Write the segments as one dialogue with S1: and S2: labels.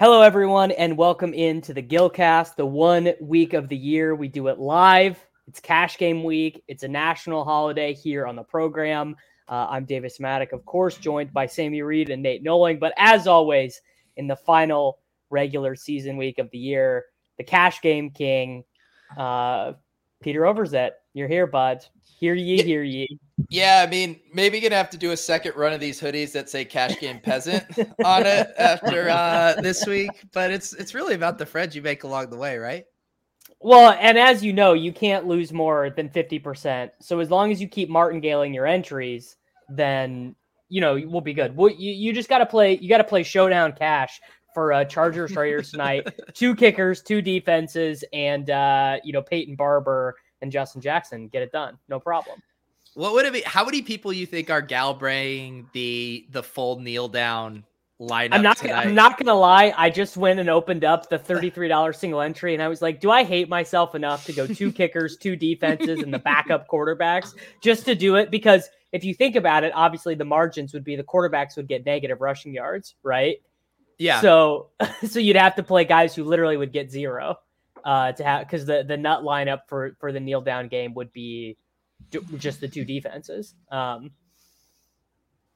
S1: Hello, everyone, and welcome into the Gillcast, the one week of the year we do it live. It's cash game week. It's a national holiday here on the program. Uh, I'm Davis Mattek, of course, joined by Sammy Reid and Nate Nohling. But as always, in the final regular season week of the year, the cash game king, uh, Peter Overzet. You're here, bud. Hear ye, hear ye.
S2: Yeah, I mean, maybe gonna have to do a second run of these hoodies that say "Cash Game Peasant" on it after uh, this week. But it's it's really about the friends you make along the way, right?
S1: Well, and as you know, you can't lose more than 50%. So as long as you keep martingaling your entries, then you know we'll be good. Well, you, you just got to play. You got to play showdown cash for uh, Chargers Raiders tonight. two kickers, two defenses, and uh, you know Peyton Barber and Justin Jackson get it done. No problem.
S2: What would it be? How many people you think are galbraying the the full kneel down lineup?
S1: I'm not.
S2: Tonight?
S1: I'm not gonna lie. I just went and opened up the thirty-three dollars single entry, and I was like, "Do I hate myself enough to go two kickers, two defenses, and the backup quarterbacks just to do it?" Because if you think about it, obviously the margins would be the quarterbacks would get negative rushing yards, right?
S2: Yeah.
S1: So, so you'd have to play guys who literally would get zero uh, to have because the the nut lineup for for the kneel down game would be just the two defenses. Um,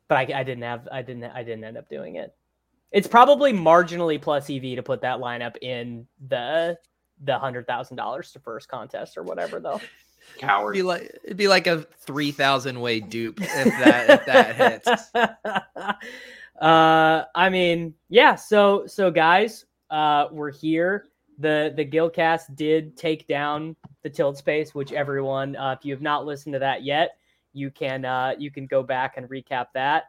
S1: but I, I didn't have I didn't I didn't end up doing it. It's probably marginally plus EV to put that lineup in the the hundred thousand dollars to first contest or whatever though.
S3: Coward.
S2: It'd be like it'd be like a three thousand way dupe if that if that hits.
S1: uh, I mean, yeah. So so guys, uh, we're here. The the Gillcast did take down the tilt space, which everyone, uh, if you have not listened to that yet, you can uh, you can go back and recap that.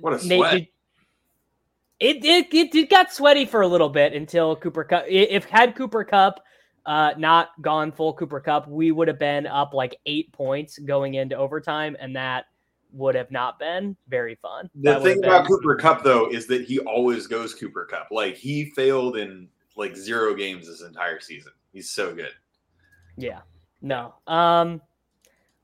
S3: What a sweat.
S1: did- it, it it it got sweaty for a little bit until Cooper Kupp. If had Cooper Kupp uh, not gone full Cooper Kupp, we would have been up like eight points going into overtime, and that would have not been very fun.
S3: The
S1: That
S3: thing about
S1: been-
S3: Cooper Kupp though is that he always goes Cooper Kupp. Like he failed in like zero games this entire season. He's so good.
S1: Yeah. No. Um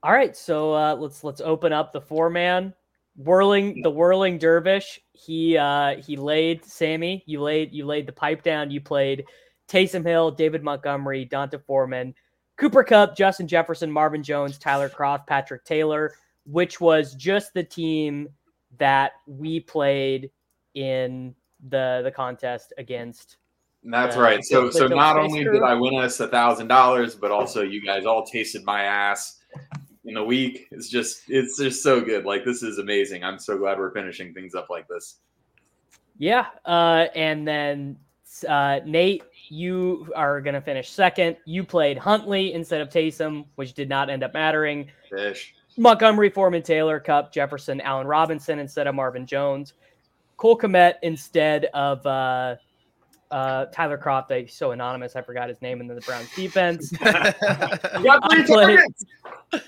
S1: all right, so uh let's let's open up the four man whirling the whirling dervish. He uh he laid Sammy, you laid you laid the pipe down, you played Taysom Hill, David Montgomery, D'Onta Foreman, Cooper Kupp, Justin Jefferson, Marvin Jones, Tyler Kroft, Patrick Taylor, which was just the team that we played in the the contest against
S3: that's
S1: Yeah.
S3: right. So so not only did I win us a thousand dollars, but also you guys all tasted my ass in a week. It's just it's just so good. Like this is amazing. I'm so glad we're finishing things up like this.
S1: Yeah, uh, and then uh, Nate, you are going to finish second. You played Huntley instead of Taysom, which did not end up mattering.
S3: Fish.
S1: Montgomery, Foreman, Taylor, Kupp, Jefferson, Allen Robinson instead of Marvin Jones. Cole Kmet instead of uh, uh, Tyler Kroft. They so anonymous, I forgot his name in the Browns defense. I played-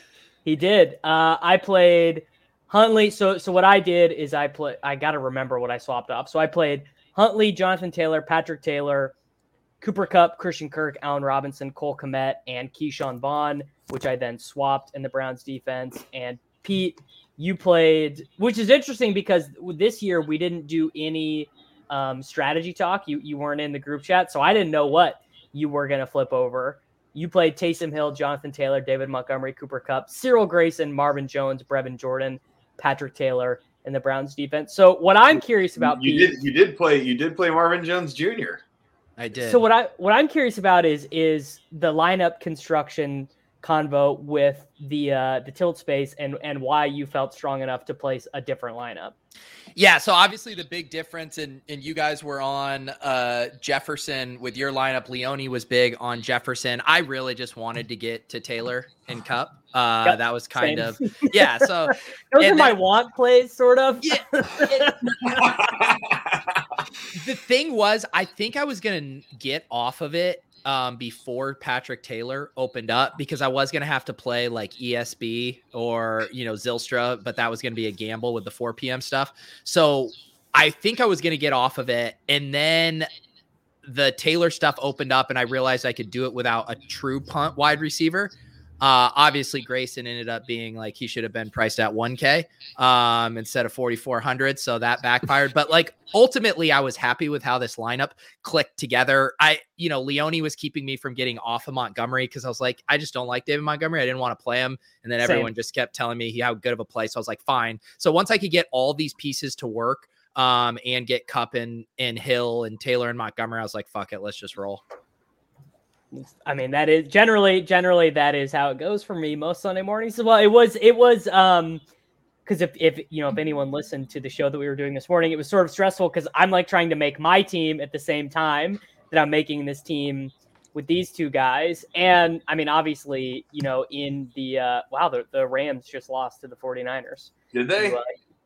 S1: He did. Uh, I played Huntley. So so what I did is I play. I got to remember what I swapped up. So I played Huntley, Jonathan Taylor, Patrick Taylor, Cooper Kupp, Christian Kirk, Allen Robinson, Cole Kmet, and Ke'Shawn Vaughn, which I then swapped in the Browns defense. And Pete, you played, which is interesting because this year we didn't do any um, strategy talk. You you weren't in the group chat, so I didn't know what you were gonna flip over. You played Taysom Hill, Jonathan Taylor, David Montgomery, Cooper Kupp, Cyril Grayson, Marvin Jones, Brevin Jordan, Patrick Taylor, and the Browns defense. So what I'm curious about,
S3: you
S1: Pete,
S3: did you did play you did play Marvin Jones Jr.
S2: I did.
S1: So what I what I'm curious about is is the lineup construction convo with the uh the tilt space and and why you felt strong enough to place a different lineup.
S2: Yeah, so obviously the big difference and and you guys were on uh Jefferson with your lineup. Leone was big on Jefferson. I really just wanted to get to Taylor and Kupp. Uh
S1: Yep,
S2: that was kind
S1: same.
S2: of yeah, so
S1: Those are my want plays, sort of.
S2: yeah, it- the thing was I think I was going to get off of it um before Patrick Taylor opened up because I was going to have to play like ESB or you know Zylstra, but that was going to be a gamble with the 4 p.m. stuff. So I think I was going to get off of it and then the Taylor stuff opened up and I realized I could do it without a true punt wide receiver. Uh, obviously Grayson ended up being like he should have been priced at 1K um, instead of 4,400. So that backfired. But like ultimately, I was happy with how this lineup clicked together. I, you know, Leone was keeping me from getting off of Montgomery because I was like, I just don't like David Montgomery. I didn't want to play him. And then
S1: Same.
S2: everyone just kept telling me he how good of a play. So I was like, fine. So once I could get all these pieces to work um, and get Kupp and, and Hill and Taylor and Montgomery, I was like, fuck it, let's just roll.
S1: I mean, that is generally generally that is how it goes for me most Sunday mornings. Well, it was it was um because if if you know if anyone listened to the show that we were doing this morning, it was sort of stressful because I'm like trying to make my team at the same time that I'm making this team with these two guys. And I mean, obviously, you know, in the uh wow, the, the Rams just lost to the 49ers.
S3: Did they?
S1: Uh,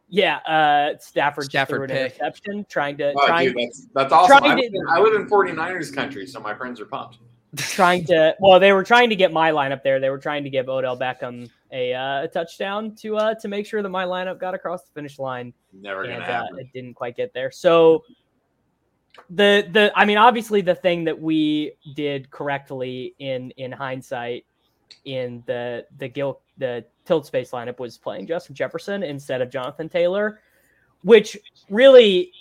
S1: yeah, uh Stafford, just
S2: Stafford
S1: threw an
S2: pick.
S1: interception trying to
S3: Oh,
S1: trying
S3: dude, that's that's awesome.
S1: trying
S3: I,
S1: to-
S3: live in- I live in 49ers country, so my friends are pumped.
S1: Trying to well they were trying to get my lineup there they were trying to give odell beckham a, uh, a touchdown to uh to make sure that my lineup got across the finish line
S3: Never gonna
S1: and uh,
S3: happen.
S1: it didn't quite get there so the the i mean obviously the thing that we did correctly in in hindsight in the the gil the tilt space lineup was playing justin jefferson instead of jonathan taylor which really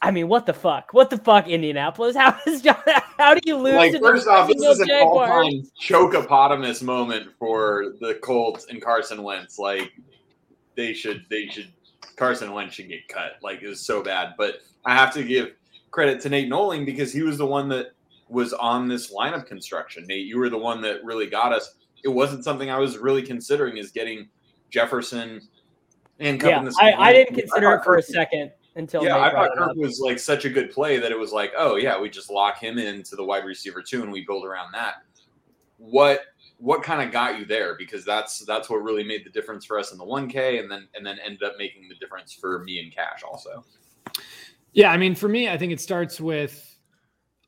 S1: I mean, what the fuck? What the fuck, Indianapolis? How is John, how do you lose?
S3: Like first off, this is an all-time chokeopotamus moment for the Colts and Carson Wentz. Like they should, they should. Carson Wentz should get cut. Like it was so bad. But I have to give credit to Nate Nohling because he was the one that was on this lineup construction. Nate, you were the one that really got us. It wasn't something I was really considering is getting Jefferson and
S1: Yeah,
S3: this.
S1: I, I didn't consider it for a second until
S3: yeah,
S1: Nate
S3: I thought Kirk was like such a good play that it was like, oh yeah, we just lock him into the wide receiver too, and we build around that. What what kind of got you there? Because that's that's what really made the difference for us in the one K, and then and then ended up making the difference for me and Cash also.
S4: Yeah, I mean, for me, I think it starts with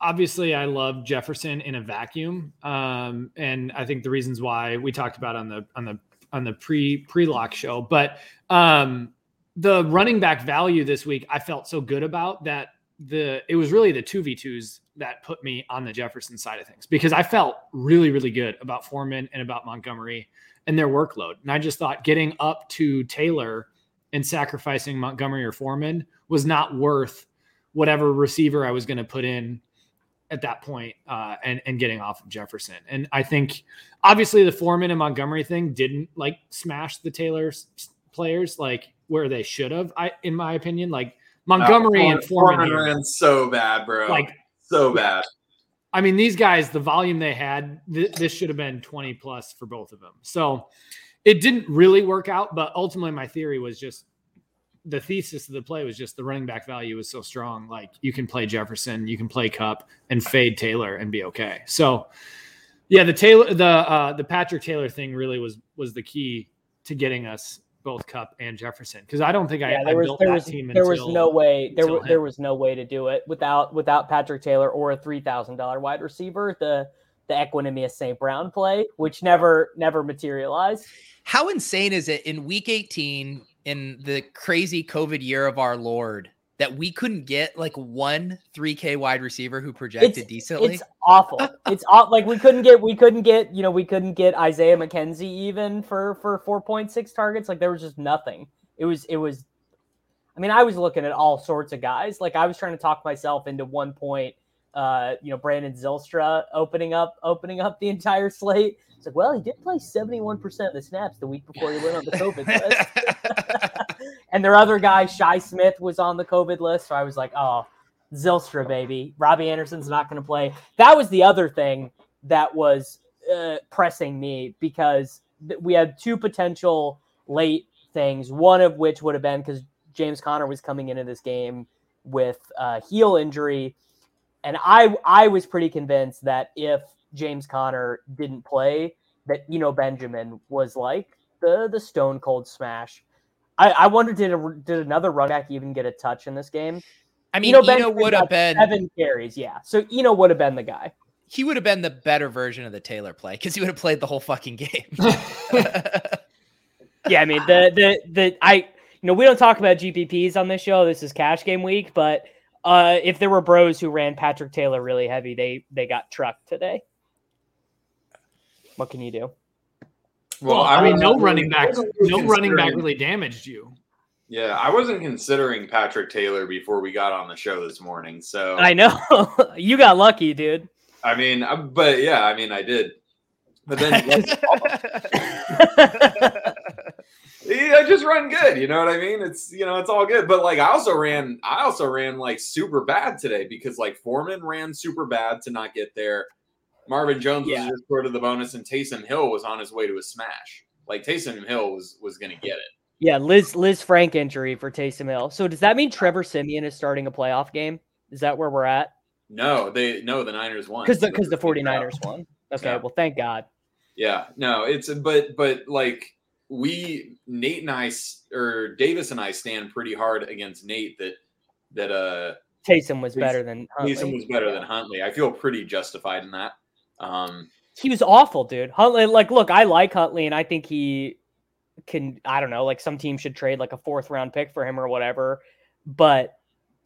S4: obviously I love Jefferson in a vacuum, um, and I think the reasons why we talked about on the on the on the pre pre lock show, but um, the running back value this week I felt so good about that the it was really the two v twos that put me on the Jefferson side of things because I felt really really good about Foreman and about Montgomery and their workload, and I just thought getting up to Taylor and sacrificing Montgomery or Foreman was not worth whatever receiver I was going to put in at that point, uh, and and getting off of Jefferson. And I think obviously the Foreman and Montgomery thing didn't like smash the Taylor players like where they should have. I in my opinion, like Montgomery
S3: Uh,
S4: and Foreman.
S3: ran so bad, bro.
S4: like
S3: so bad.
S4: I mean, these guys, the volume they had, th- this should have been 20 plus for both of them. So it didn't really work out, but ultimately, my theory was just the thesis of the play was just the running back value was so strong. Like you can play Jefferson, you can play Kupp and fade Taylor and be okay. So yeah, the Taylor, the uh, the Patrick Taylor thing really was was the key to getting us both Kupp and Jefferson because I don't think I,
S1: Yeah,
S4: I
S1: there was
S4: built
S1: there
S4: that
S1: was
S4: team
S1: there was no way there was there was no way to do it without without Patrick Taylor or a three thousand dollar wide receiver. The the Equanimeous St. Brown play, which never never materialized.
S2: How insane is it in week 18 in the crazy COVID year of our Lord that we couldn't get like one 3K wide receiver who projected decently?
S1: It's awful. It's aw- like we couldn't get we couldn't get you know we couldn't get Isaiah McKenzie even for for four point six targets. Like there was just nothing. It was it was. I mean, I was looking at all sorts of guys. Like I was trying to talk myself into one point. Uh, you know, Brandon Zylstra opening up opening up the entire slate. It's like, well, he did play seventy one percent of the snaps the week before he went on the COVID list. and their other guy, Shi Smith, was on the COVID list. So I was like, oh, Zylstra, baby. Robbie Anderson's not going to play. That was the other thing that was uh, pressing me because th- we had two potential late things, one of which would have been because James Conner was coming into this game with a heel injury. And I I was pretty convinced that if James Conner didn't play, that you know Benjamin was like the the stone cold smash. I, I wonder did a, did another running back even get a touch in this game?
S2: I mean,
S1: Eno
S2: Eno would have been
S1: seven carries, yeah. So Eno would have been the guy.
S2: he would have been the better version of the Taylor play because he would have played the whole fucking game.
S1: Yeah, I mean the the the I you know we don't talk about GPPs on this show. This is cash game week, but uh if there were bros who ran Patrick Taylor really heavy, they they got trucked today. What can you do?
S4: Well, I mean, no
S3: wasn't-
S4: running back,
S3: really
S4: no running back really damaged you.
S3: Yeah, I wasn't considering Patrick Taylor before we got on the show this morning. So
S1: I know you got lucky, dude.
S3: I mean, uh, but yeah, I mean, I did. But then yeah, I just run good. You know what I mean? It's you know, it's all good. But like, I also ran, I also ran like super bad today because like Foreman ran super bad to not get there. Marvin Jones
S1: Yeah.
S3: was just short of the bonus, and Taysom Hill was on his way to a smash. Like Taysom Hill was was gonna get it.
S1: Yeah, Lis Lisfranc injury for Taysom Hill. So does that mean Trevor Siemian is starting a playoff game? Is that where we're at?
S3: No, they no, the Niners won
S1: Because the because the
S3: it out.
S1: 49ers won. Okay,
S3: Yeah.
S1: well thank God.
S3: Yeah, no, it's but but like we Nate and I or Davis and I stand pretty hard against Nate that that uh
S1: Taysom was
S3: Taysom-
S1: better than Huntley.
S3: Taysom was better than Huntley. I feel pretty justified in that. Um
S1: he was awful, dude. Huntley, like, look, I like Huntley, and I think he can. I don't know, like some team should trade like a fourth round pick for him or whatever. But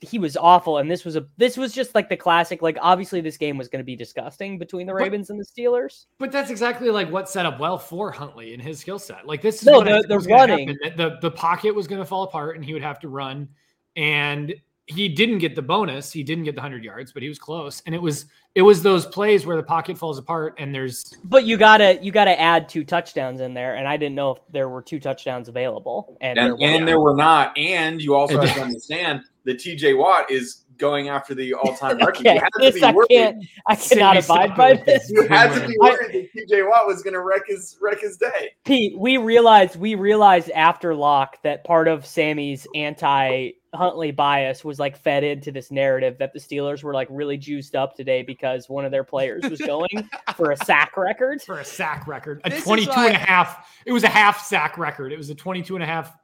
S1: he was awful, and this was a this was just like the classic. Like, obviously, this game was going to be disgusting between the
S4: But-
S1: Ravens and the Steelers.
S4: But that's exactly like what set up well for Huntley and his skill set. Like this is
S1: No,
S4: what
S1: the- the
S4: was
S1: running.
S4: happen, The the pocket was going to fall apart and he would have to run. And he didn't get the bonus. He didn't get the hundred yards, but he was close. And it was it was those plays where the pocket falls apart and there's
S1: But you gotta you gotta add two touchdowns in there, and I didn't know if there were two touchdowns available, and, there
S3: and, and
S1: were.
S3: there were not. And you also have to understand that TJ Watt is going after the all-time
S1: I
S3: record. You had to
S1: this
S3: be
S1: I
S3: worried.
S1: can't I cannot
S4: Sydney
S1: abide by
S4: Stockton.
S1: this.
S3: You had to be worried that TJ Watt was gonna wreck his wreck his day.
S1: Pete, we realized we realized after lock that part of Sammy's anti Huntley bias was like fed into this narrative that the Steelers were like really juiced up today because one of their players was going for a sack record.
S4: for a sack record, a
S2: This
S4: 22
S2: why-
S4: and a half. It was a half sack record. It was a 22 and a half.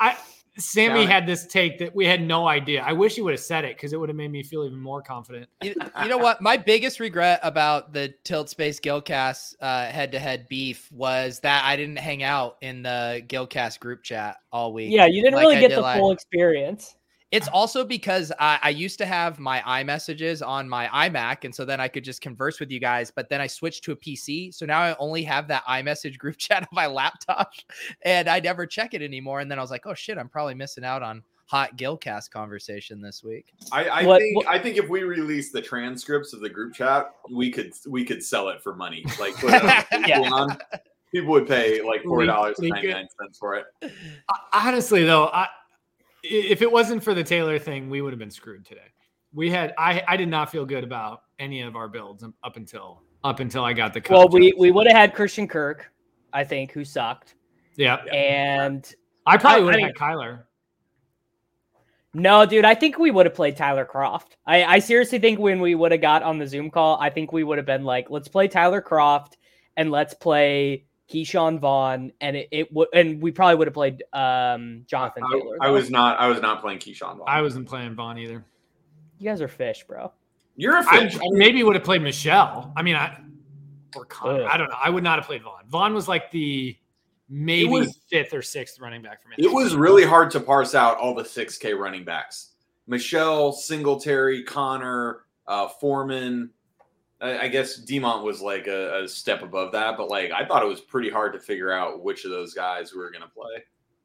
S4: I Sammy
S3: Got
S4: had this take that we had no idea. I wish he would have said it because it would have made me feel even more confident.
S2: you, you know what? My biggest regret about the Tilt Space Gillcast uh, head-to-head beef was that I didn't hang out in the Gillcast group chat all week.
S1: Yeah, you didn't
S2: like
S1: really
S2: I
S1: get
S2: did
S1: the
S2: last-
S1: full experience.
S2: It's also because I, I used to have my iMessages on my iMac, and so then I could just converse with you guys. But then I switched to a PC, so now I only have that iMessage group chat on my laptop, and I never check it anymore. And then I was like, oh shit, I'm probably missing out on hot Gillcast conversation this week.
S3: I, I
S1: What-
S3: think
S1: what-
S3: I think if we release the transcripts of the group chat, we could we could sell it for money. Like put it on people would pay like four dollars and
S4: Leak-
S3: ninety
S4: leak
S3: nine cents for it.
S4: Honestly, though, I, i- if it wasn't for the Taylor thing, we would have been screwed today. We had I I did not feel good about any of our builds up until up until I got the cut.
S1: Well, we we would have had Christian Kirk, I think, who sucked,
S4: yeah.
S1: and
S4: I probably would have had Kyler.
S1: No, dude, I think we would have played Tyler Kroft. I, I seriously think when we would have got on the Zoom call, I think we would have been like, let's play Tyler Kroft and let's play Ke'Shawn Vaughn, and it, it would, and we probably would have played um, Jonathan
S3: I,
S1: Taylor.
S3: I
S1: though.
S3: was not I was not playing Ke'Shawn. Vaughn.
S4: I wasn't playing Vaughn either.
S1: You guys are fish, bro.
S3: You're a fish.
S4: maybe would have played Michel. I mean, I or Conner.
S1: Ugh.
S4: I don't know. I would not have played Vaughn. Vaughn was like the maybe
S3: was-
S4: fifth or sixth running back for me.
S3: It was really hard to parse out all the six K running backs: Michel, Singletary, Conner, uh, Foreman. I, I guess Demont was like a, a step above that, but like I thought it was pretty hard to figure out which of those guys were going to play.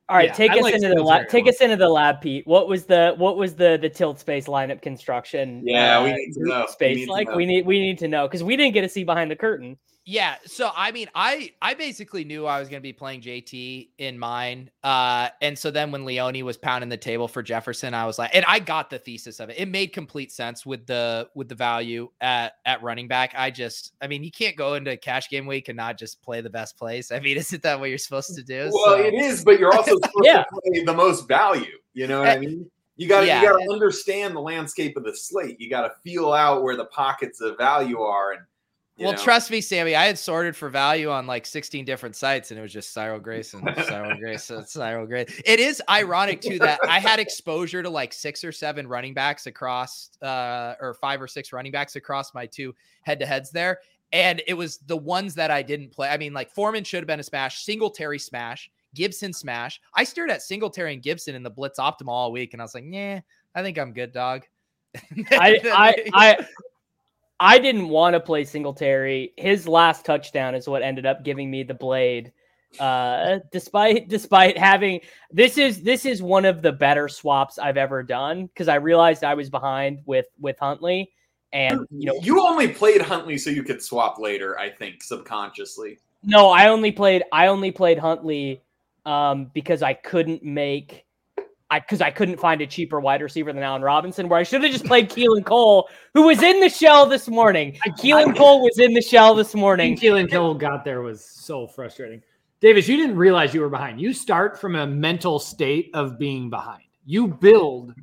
S1: All right,
S4: Yeah,
S1: take
S4: I
S1: us
S4: like
S1: into the lab. Take us into the lab, Pete. What was the what was the the tilt space lineup construction?
S3: Yeah, we
S1: uh,
S3: need to
S1: group
S3: know. We
S1: Space
S3: need to
S1: like
S3: know.
S1: we need we need to know because we didn't get to see behind the curtain.
S2: Yeah, so I mean, I I basically knew I was going to be playing JT in mine, uh, and so then when Leone was pounding the table for Jefferson, I was like, and I got the thesis of it. It made complete sense with the with the value at at running back. I just, I mean, you can't go into cash game week and not just play the best plays. I mean, isn't that what you're supposed to do?
S3: Well,
S2: So-
S3: it is, but you're also supposed
S1: Yeah.
S3: to play the most value. You know what I
S2: Uh,
S3: mean? You got to
S2: yeah.
S3: you got to understand the landscape of the slate. You got to feel out where the pockets of value are, and you
S2: Well,
S3: know.
S2: trust me, Sammy. I had sorted for value on like 16 different sites, and it was just Cyril Grayson, Cyril Grayson, Cyril Grayson. It is ironic too that I had exposure to like six or seven running backs across, uh, or five or six running backs across my two head-to-heads there, and it was the ones that I didn't play. I mean, like Foreman should have been a smash, Singletary smash, Gibson smash. I stared at Singletary and Gibson in the blitz optimal all week, and I was like, yeah, I think I'm good, dog.
S1: I, I, I, I didn't want to play Singletary. His last touchdown is what ended up giving me the blade. Uh, despite despite having this is this is one of the better swaps I've ever done because I realized I was behind with with Huntley, and you know
S3: you only played Huntley so you could swap later. I think subconsciously.
S1: no, I only played I only played Huntley um, because I couldn't make. I because I couldn't find a cheaper wide receiver than Allen Robinson, where I should have just played Keelan Cole, who was in the shell this morning. Keelan Cole was in the shell this morning.
S4: think Keelan Cole got there was so frustrating. Davis, you didn't realize you were behind. You start from a mental state of being behind. You build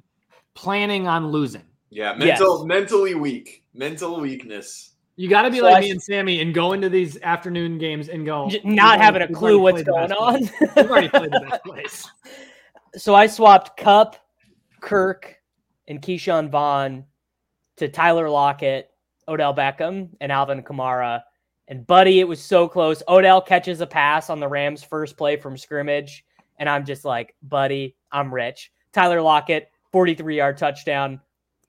S4: planning on losing.
S3: Yeah,
S1: Yes.
S3: mental, mentally weak, mental weakness.
S4: You got to be
S1: So
S4: like
S1: I-
S4: me and Sammy and go into these afternoon games and go
S1: Not having a clue what's going on.
S4: We've already played the best plays.
S1: So I swapped Kupp, Kirk, and Ke'Shawn Vaughn to Tyler Lockett, Odell Beckham, and Alvin Kamara. And buddy, it was so close. Odell catches a pass on the Rams' first play from scrimmage, and I'm just like, buddy, I'm rich. Tyler Lockett, 43 yard touchdown,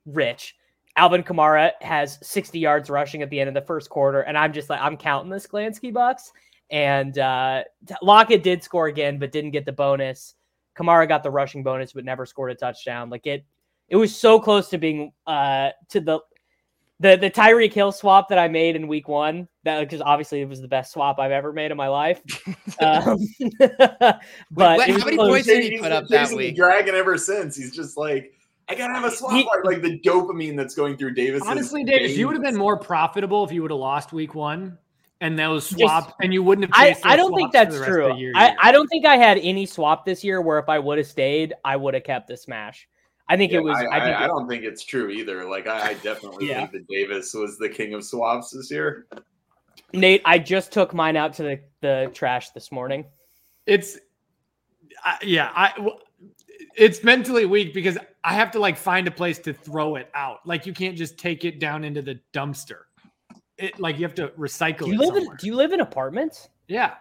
S1: rich. Alvin Kamara has 60 yards rushing at the end of the first quarter, and I'm just like, I'm counting this Glansky bucks. And uh, Lockett did score again, but didn't get the bonus. Kamara got the rushing bonus, but never scored a touchdown. Like it, it was so close to being uh to the the the Tyreek Hill swap that I made in week one. That because obviously it was the best swap I've ever made in my life. um, but
S2: what- how many
S1: close.
S2: points did he put up that week?
S3: Dragon ever since. He's just like, I gotta have a swap.
S1: He-
S3: like, like the dopamine that's going through Davis.
S4: Honestly, Davis, you would have been more profitable if you would have lost week one and those
S1: Just-
S4: swaps, and you wouldn't have.
S1: I,
S4: chased
S1: I
S4: those
S1: don't think
S4: for
S1: that's
S4: the rest of
S1: true.
S4: the year
S1: I,
S4: either.
S1: I don't think I had any swap this year where if I would have stayed, I would have kept the smash. I think
S3: Yeah,
S1: it was.
S3: I,
S1: I, think
S3: I, I
S1: it-
S3: don't think it's true either. Like, I, I definitely
S1: Yeah.
S3: think that Davis was the king of swaps this year.
S1: Nate, I just took mine out to the, the trash this morning.
S4: it's I, yeah i w- it's mentally weak because i have to like find a place to throw it out like you can't just take it down into the dumpster it like you have to recycle
S1: Do you
S4: it
S1: live in. Do you live in apartments?
S4: yeah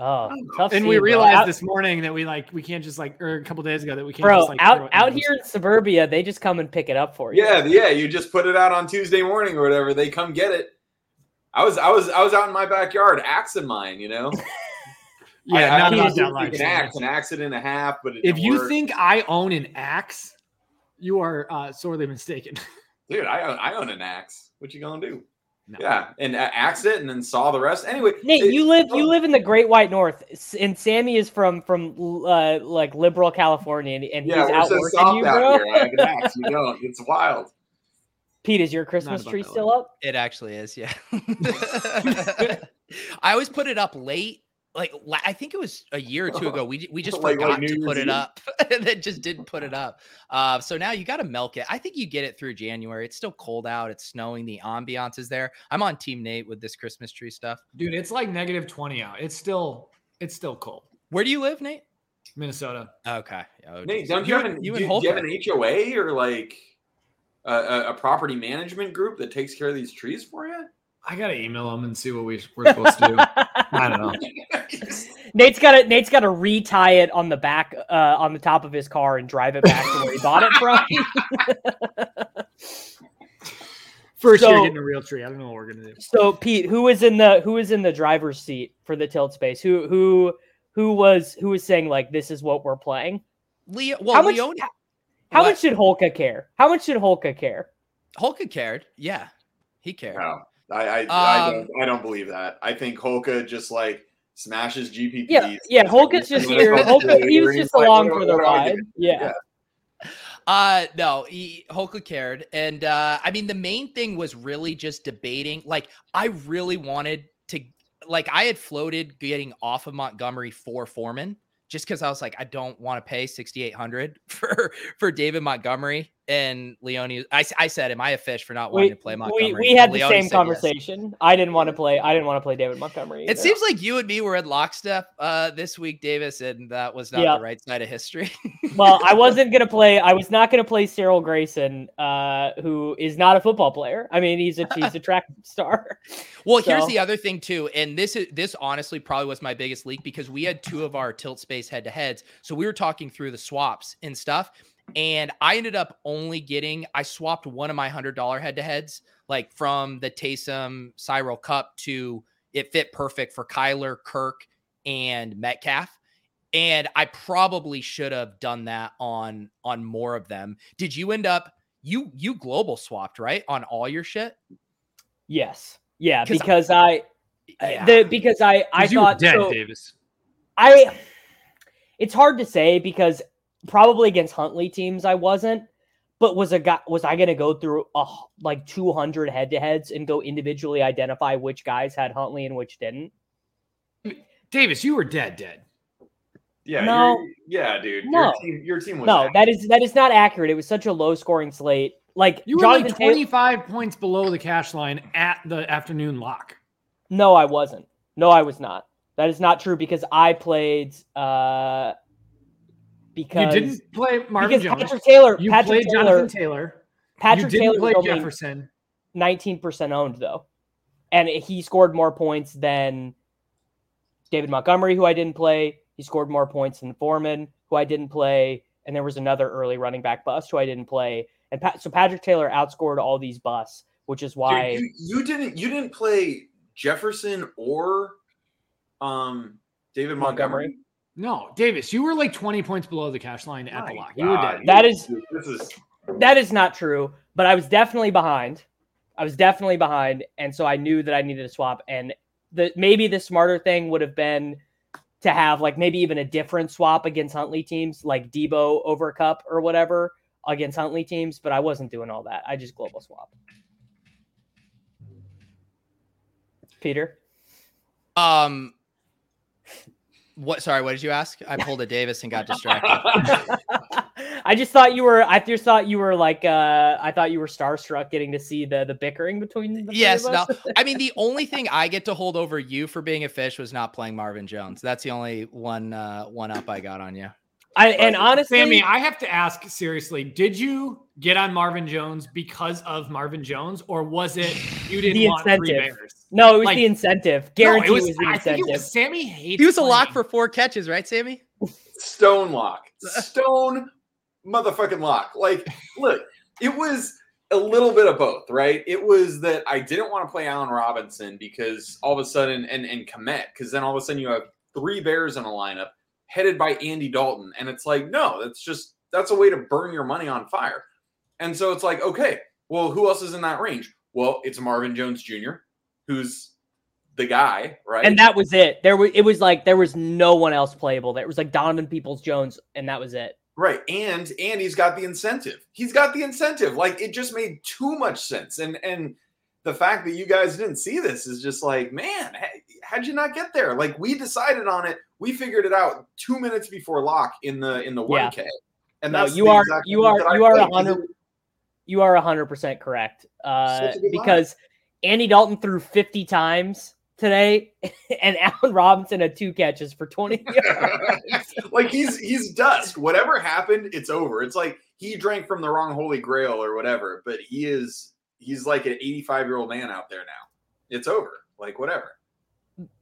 S1: Oh, tough.
S4: and
S1: scene,
S4: we realized
S1: Out-
S4: this morning that we like we can't just like or a couple days ago that we can't
S1: bro,
S4: just like
S1: out out here in suburbia, they just come and pick it up for you.
S3: Yeah, yeah. You just put it out on Tuesday morning or whatever. They come get it. I was, I was, I was out in my backyard axing mine. You know,
S4: yeah
S3: I,
S4: not
S3: I,
S4: about
S3: used
S4: that
S3: an axe, an axe it in a half. But it
S4: if you
S3: work.
S4: think i own an axe you are uh, sorely mistaken
S3: dude, I own, I own an axe. What you gonna do?
S4: No.
S3: Yeah, and uh, axe it and then saw the rest. Anyway,
S1: Nate,
S3: it-
S1: you live you live in the Great White North, and Sammy is from from uh, like liberal California, and, and
S3: Yeah,
S1: he's
S3: we're
S1: out working you, bro.
S3: here. I axe. You don't. It's wild.
S1: Pete, is your Christmas tree still up?
S2: It actually is, yeah. I always put it up late. Like I think it was a year or two ago. We we just
S3: Like- like
S2: forgot
S3: New
S2: to put it up, and then just didn't put it up. Uh, so now you got to milk it. I think you get it through January. It's still cold out. It's snowing. The ambiance is there. I'm on Team Nate with this Christmas tree stuff.
S4: dude it's like negative 20 out it's still it's still cold
S2: Where do you live, Nate?
S4: minnesota
S2: Okay. Oh,
S3: Nate,
S2: geez.
S3: don't you, have an,
S2: you
S3: do, do you have an HOA or like a, a, a property management group that takes care of these trees for you?
S4: I gotta email them and see what we, we're supposed to do i don't know
S1: Nate's got to Nate's got to retie it on the back uh, on the top of his car and drive it back to where he bought it from.
S4: First year getting a real tree. I don't know what we're gonna do.
S1: So Pete, who is in the who is in the driver's seat for the tilt space? Who who who was who was saying like this is what we're playing?
S2: Leo. Well,
S1: how much
S2: Leone.
S1: how
S2: What?
S1: much did Holka care? How much should Holka care?
S2: Holka cared. Yeah, he cared.
S3: No. I I, I,
S2: Um,
S3: don't, I don't believe that. I think Holka just like smashes GPPs.
S1: Yeah, yeah. Holka's just here. Holka, he was just along for the ride. Yeah.
S2: Uh no, he Hoka cared. And uh I mean the main thing was really just debating. Like I really wanted to like I had floated getting off of Montgomery for Foreman just because I was like, I don't want to pay 6,800 for for David Montgomery and Leone. I, I said, Am I a fish for not wanting
S1: We,
S2: to play Montgomery?
S1: we we had the same
S2: said yes.
S1: conversation. I didn't want to play. I didn't want to play David Montgomery.
S2: It seems like you and me were in lockstep uh, this week, Davis, and that was not
S1: Yeah.
S2: the right side of history.
S1: well, I wasn't gonna play. I was not gonna play Cyril Grayson, uh, who is not a football player. I mean, he's a he's a track star.
S2: Well, here's the other thing too, and this is this honestly probably was my biggest leak because we had two of our tilt space head to heads, so we were talking through the swaps and stuff, and I ended up only getting I swapped one of my hundred dollar head to heads, like from the Taysom Cyril Kupp to it fit perfect for Kyler, Kirk, and Metcalf. And I probably should have done that on on more of them. Did you end up you you global swapped right on all your shit?
S1: Yes, Yeah,
S2: 'Cause-
S1: because I,
S2: Yeah.
S1: the because I I
S4: 'Cause you were
S1: thought
S4: dead,
S1: so-
S4: Davis.
S1: I it's hard to say because probably against Huntley teams I wasn't, but was a guy was I going to go through a, h- like 200 head to heads and go individually identify which guys had Huntley and which didn't?
S4: Davis, you were dead, dead.
S3: Yeah,
S1: No.
S3: yeah, dude.
S1: No.
S3: Your team, your team was
S1: No,
S3: ass.
S1: that is that is not accurate. It was such a low scoring slate. Like
S4: You were
S1: Jonathan
S4: like
S1: Taylor-
S4: 25 points below the cash line at the afternoon lock.
S1: No, I wasn't. No, I was not. That is not true because I played uh because
S4: you didn't play Marvin
S1: because
S4: Jones.
S1: Patrick Taylor
S4: you
S1: Patrick
S4: played
S1: Taylor
S4: Jonathan Taylor.
S1: Patrick
S4: you didn't
S1: Taylor
S4: play
S1: was only
S4: Jefferson.
S1: 19% owned though. And he scored more points than David Montgomery, who I didn't play. He scored more points than Foreman, who I didn't play. And there was another early running back bust who I didn't play. And Pat, so Patrick Taylor outscored all these busts, which is why
S3: Dude, you, you didn't you didn't play Jefferson or um David Montgomery.
S1: Montgomery.
S4: No, Davis, you were like 20 points below the cash line at the
S3: My
S4: lock. You were dead.
S1: That is
S3: this is
S1: that is not true. But I was definitely behind. I was definitely behind, and so I knew that I needed to swap. And the maybe the smarter thing would have been to have like maybe even a different swap against Huntley teams, like Deebo over Kupp or whatever against Huntley teams. But I wasn't doing all that. I just global swap. Peter,
S2: Um, what? Sorry, what did you ask? I pulled a Davis and got distracted.
S1: I just thought you were. I just thought you were like. uh I thought you were starstruck getting to see the the bickering between. The three
S2: yes,
S1: of
S2: no. I mean, the only thing I get to hold over you for being a fish was not playing Marvin Jones. That's the only one uh, one up I got on you.
S1: I and honestly,
S4: Sammy, I have to ask seriously, did you get on Marvin Jones because of Marvin Jones, or was it you didn't
S1: The
S4: want three
S1: incentive.
S4: bears?
S1: No, it was
S4: Like-
S1: the incentive.
S4: No,
S1: Guarantee
S4: it was,
S1: it was the
S4: I think
S1: incentive.
S4: it was Sammy hates
S2: He was a lock for four catches, right, Sammy?
S3: stone lock. Stone motherfucking lock. Like, look, it was a little bit of both, right? It was that I didn't want to play Allen Robinson because all of a sudden, and and Kmet, because then all of a sudden you have three Bears in a lineup headed by Andy Dalton, and it's like, no, that's just that's a way to burn your money on fire. And so it's like, okay, well, who else is in that range? Well, it's Marvin Jones Jr., who's the guy, right?
S1: and that was it. There was it was like there was no one else playable. There was like Donovan Peoples Jones, and that was it.
S3: Right. And and he's got the incentive. He's got the incentive. Like it just made too much sense. And and the fact that you guys didn't see this is just like, man, how'd you not get there? Like we decided on it. We figured it out two minutes before lock in the in the
S1: Yeah.
S3: 1K. And
S1: No, you are- you are-
S3: I
S1: you are
S3: played.
S1: 100 You are hundred percent correct. Uh,
S3: a good line.
S1: Because Andy Dalton threw fifty times today, and Allen Robinson had two catches for twenty. yards.
S3: like he's he's dust. Whatever happened, it's over. It's like he drank from the wrong holy grail or whatever, but he is he's like an 85 year old man out there now. It's over. Like whatever.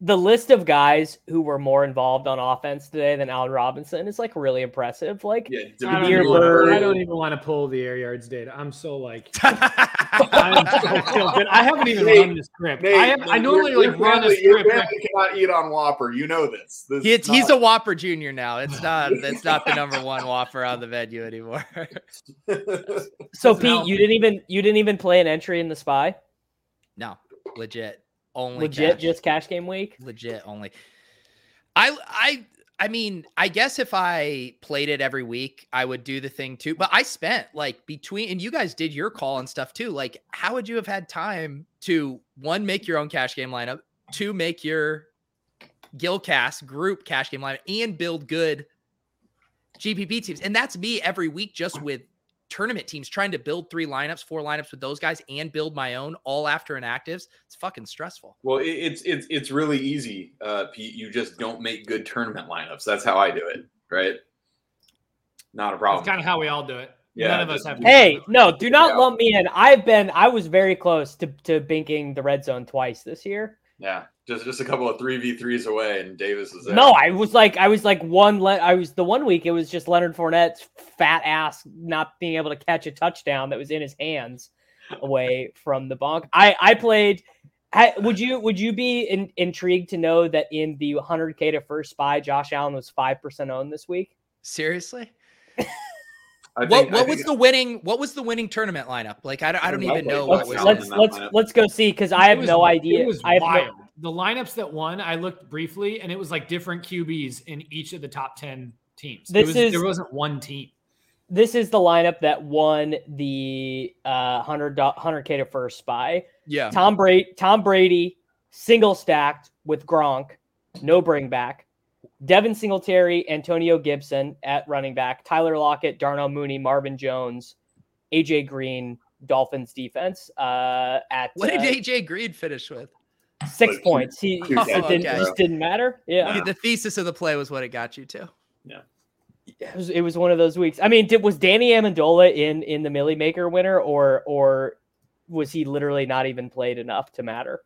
S1: the list of guys who were more involved on offense today than Allen Robinson is like really impressive. Like
S3: Yeah,
S4: I don't, even,
S1: Bird.
S4: I don't even want to pull the air yards data. I'm so like, I'm so feel good. I haven't even
S3: Nate,
S4: run the script.
S3: Nate,
S4: I, have, I normally
S3: your
S4: like run a
S3: family- Your
S4: script.
S3: family cannot eat on Whopper. You know this. this
S2: He's,
S3: is
S2: he's a
S3: not-
S2: Whopper Junior now. It's not. It's not the number one Whopper on the venue anymore.
S1: so, Pete,
S4: help.
S1: you didn't even you didn't even play an entry in the spy.
S2: no, legit only
S1: Legit,
S2: cash.
S1: just cash game week.
S2: legit only. I I I mean, I guess if I played it every week, I would do the thing too. But I spent like between and you guys did your call and stuff too. Like, how would you have had time to one make your own cash game lineup, two make your Gillcast group cash game lineup, and build good GPP teams? And that's me every week, just with tournament teams trying to build three lineups, four lineups with those guys, and build my own all after inactives. It's fucking stressful.
S3: Well, it's it's it's really easy, uh, Pete. You just don't make good tournament lineups. That's how I do it, right? Not a problem.
S4: That's kind of how we all do it.
S3: Yeah,
S4: None of us have.
S1: Hey, no, do not
S3: Yeah.
S1: lump me in. I've been, I was very close to to binking the red zone twice this year.
S3: yeah, just just a couple of three v threes away, and Davis is there.
S1: No, I was like, I was like one. Le- I was the one week. It was just Leonard Fournette's fat ass not being able to catch a touchdown that was in his hands away from the bonk. I I played. I, would you would you be in, intrigued to know that in the 100k to first spy, Josh Allen was five percent owned this week?
S2: Seriously?
S3: I
S2: What what was the winning what was the winning tournament lineup? Like I don't, I don't even know
S3: know.
S2: what
S1: Let's
S2: was
S3: Allen
S1: let's
S3: in that
S1: let's, let's go see because I have
S4: was-
S1: no idea.
S4: It was
S1: I have no-
S4: wild. The lineups that won, I looked briefly, and it was like different QBs in each of the top ten teams.
S1: This
S4: it was,
S1: is-
S4: there wasn't one team.
S1: this is the lineup that won the uh 100 100k to first spy.
S2: Yeah.
S1: Tom Brady, Tom Brady, single stacked with Gronk, no bring back. Devin Singletary, Antonio Gibson at running back, Tyler Lockett, Darnell Mooney, Marvin Jones, AJ Green, Dolphins defense. Uh, at
S2: What did
S1: uh,
S2: AJ Green finish with?
S1: Six
S3: Like
S1: points. He
S3: two
S1: just,
S2: catches,
S1: didn't,
S2: bro.
S1: just didn't matter. Yeah,
S2: The thesis of the play was what it got you to.
S1: it was, it was one of those weeks. I mean, did, was Danny Amendola in in the Millie Maker winner, or or was he literally not even played enough to matter?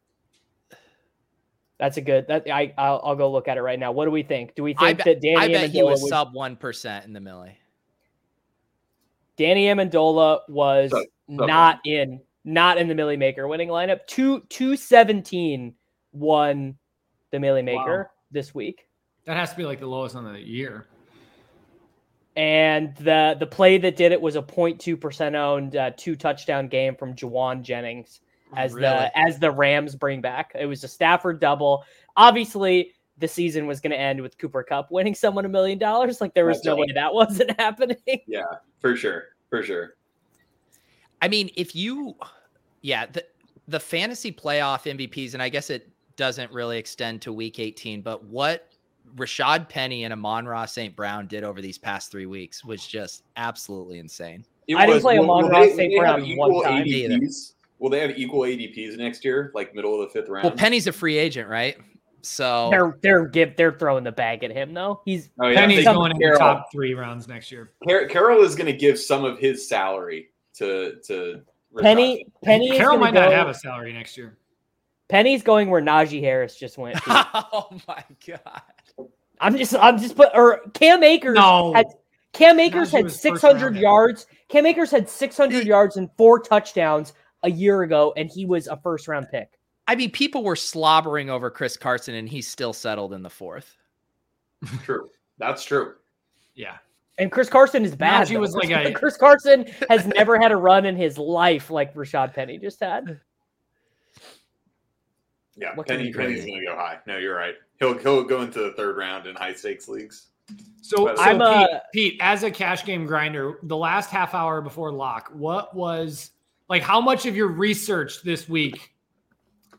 S1: That's a good. That I I'll, I'll go look at it right now. What do we think? Do we
S2: I
S1: think
S2: bet-
S1: that Danny
S2: I bet
S1: Amendola
S2: he was
S1: was,
S2: sub one percent in the millie.
S1: Danny Amendola was
S3: Sub- sub
S1: not in not in the Millie Maker winning lineup. Two two seventeen won the Millie Maker this week.
S4: That has to be like the lowest on the year.
S1: And the the play that did it was a 0.2 percent owned uh, two touchdown game from Jauan Jennings as
S2: Really?
S1: the as the Rams bring back. It was a Stafford double. Obviously, the season was going to end with Cooper Kupp winning someone a million dollars. Like there was
S3: That's
S1: no
S3: right.
S1: way that wasn't happening.
S3: Yeah, for sure, for sure.
S2: I mean, if you, yeah, the the fantasy playoff MVPs, and I guess it doesn't really extend to week 18, but what Rashad Penny and Amon-Ra St. Brown did over these past three weeks was just absolutely insane.
S3: It
S1: I didn't play
S3: will-
S1: Amon
S3: will
S1: Ross St.
S3: will they have
S1: Brown one
S3: equal
S1: time
S2: either.
S3: Will they have equal ADPs next year, like middle of the fifth round?
S2: Well, Penny's a free agent, right? So
S1: They're they're give they're throwing the bag at him though. He's
S3: oh, yeah,
S4: Penny's going in the top three rounds next year.
S3: Car- Carroll is going to give some of his salary to to Rashad.
S1: Penny Penny is
S4: Carroll
S1: gonna
S4: might not have a salary next year.
S1: Penny's going where Najee Harris just went.
S2: oh my god.
S1: I'm just I'm just put or Cam Akers
S4: No.
S1: had Cam Akers
S4: Najee
S1: had 600
S4: round.
S1: yards. Cam Akers had 600 yards and four touchdowns a year ago, and he was a first round pick.
S2: I mean, people were slobbering over Chris Carson, and he still settled in the fourth.
S3: True, that's true.
S4: Yeah.
S1: And Chris Carson is bad.
S4: Najee was like
S1: Chris,
S4: a-
S1: Chris Carson has never had a run in his life like Rashad Penny just had.
S3: Yeah,
S1: What can
S3: Penny
S1: you
S3: Penny's going to go high. No, you're right. He'll he'll go into the third round in high stakes leagues.
S4: So,
S3: But-
S4: so
S1: I'm,
S4: Pete,
S1: uh,
S4: Pete, as a cash game grinder, the last half hour before lock, what was like how much of your research this week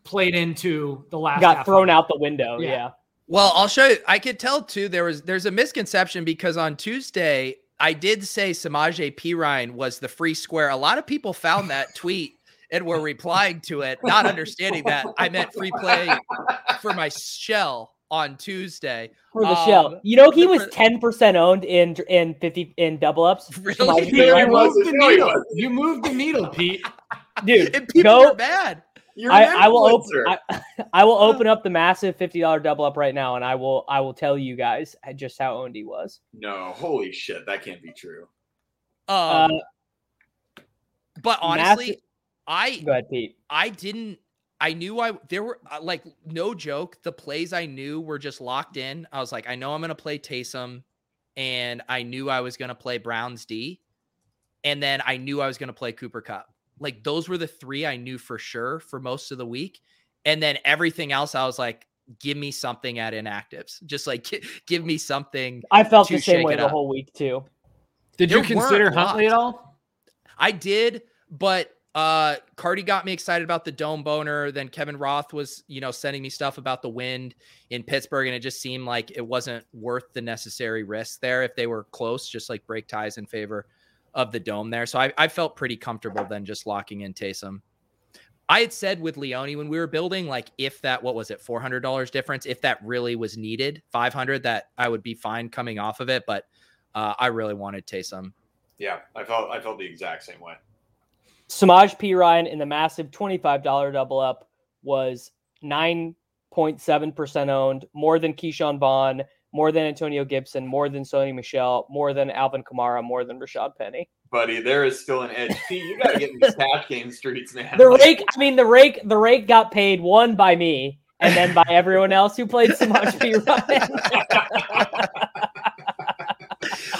S4: played into the last
S1: Got
S4: half
S1: thrown
S4: hour?
S1: out the window.
S4: Yeah.
S1: Yeah.
S2: Well, I'll show you. I could tell too. There was there's a misconception because on Tuesday I did say Samaje Perine was the free square. A lot of people found that tweet and were replying to it, not understanding that I meant free play for my shell on Tuesday.
S1: For the
S2: Um,
S1: shell. You know he was 10% owned in in 50 in double ups.
S2: Really?
S1: Samaje
S3: Yeah,
S4: You
S1: Perine
S3: he
S1: was.
S3: was.
S4: moved the needle. You moved the needle, Pete.
S1: Dude,
S2: And people
S1: go
S2: were bad.
S3: You're
S1: I, I will open. I, I will open up the massive fifty dollar double up right now, and I will I will tell you guys just how owned he was.
S3: no, holy shit, that can't be true.
S1: Uh,
S2: Um, but honestly,
S1: massive-
S2: I
S1: go ahead, Pete.
S2: I didn't. I knew I there were uh, like no joke. The plays I knew were just locked in. I was like, I know I'm gonna play Taysom, and I knew I was gonna play Browns D, and then I knew I was gonna play Cooper Kupp. Like those were the three I knew for sure for most of the week. And then everything else, I was like, give me something at inactives. Just like gi- give me something.
S1: I felt
S2: to
S1: the same way the
S2: up.
S1: whole week too.
S4: Did
S2: There
S4: you consider Huntley at all?
S2: I did, but uh Cardi got me excited about the dome boner. Then Kevin Roth was, you know, sending me stuff about the wind in Pittsburgh, and it just seemed like it wasn't worth the necessary risk there if they were close, just like break ties in favor of the dome there. So I, I felt pretty comfortable then just locking in Taysom. I had said with Leone when we were building, like if that what was it, four hundred dollars difference, if that really was needed, five hundred, that I would be fine coming off of it. But uh, I really wanted Taysom.
S3: Yeah, I felt I felt the exact same way.
S1: Samaje Perine in the massive $25 double up was 9.7% owned, more than Ke'Shawn Vaughn, more than Antonio Gibson, more than Sony Michel, more than Alvin Kamara, more than Rashad Penny.
S3: Buddy, there is still an edge. Pete, you gotta get in these cash game streets, man.
S1: The rake, I mean, the rake, the rake got paid one by me and then by everyone else who played Samaje Perine.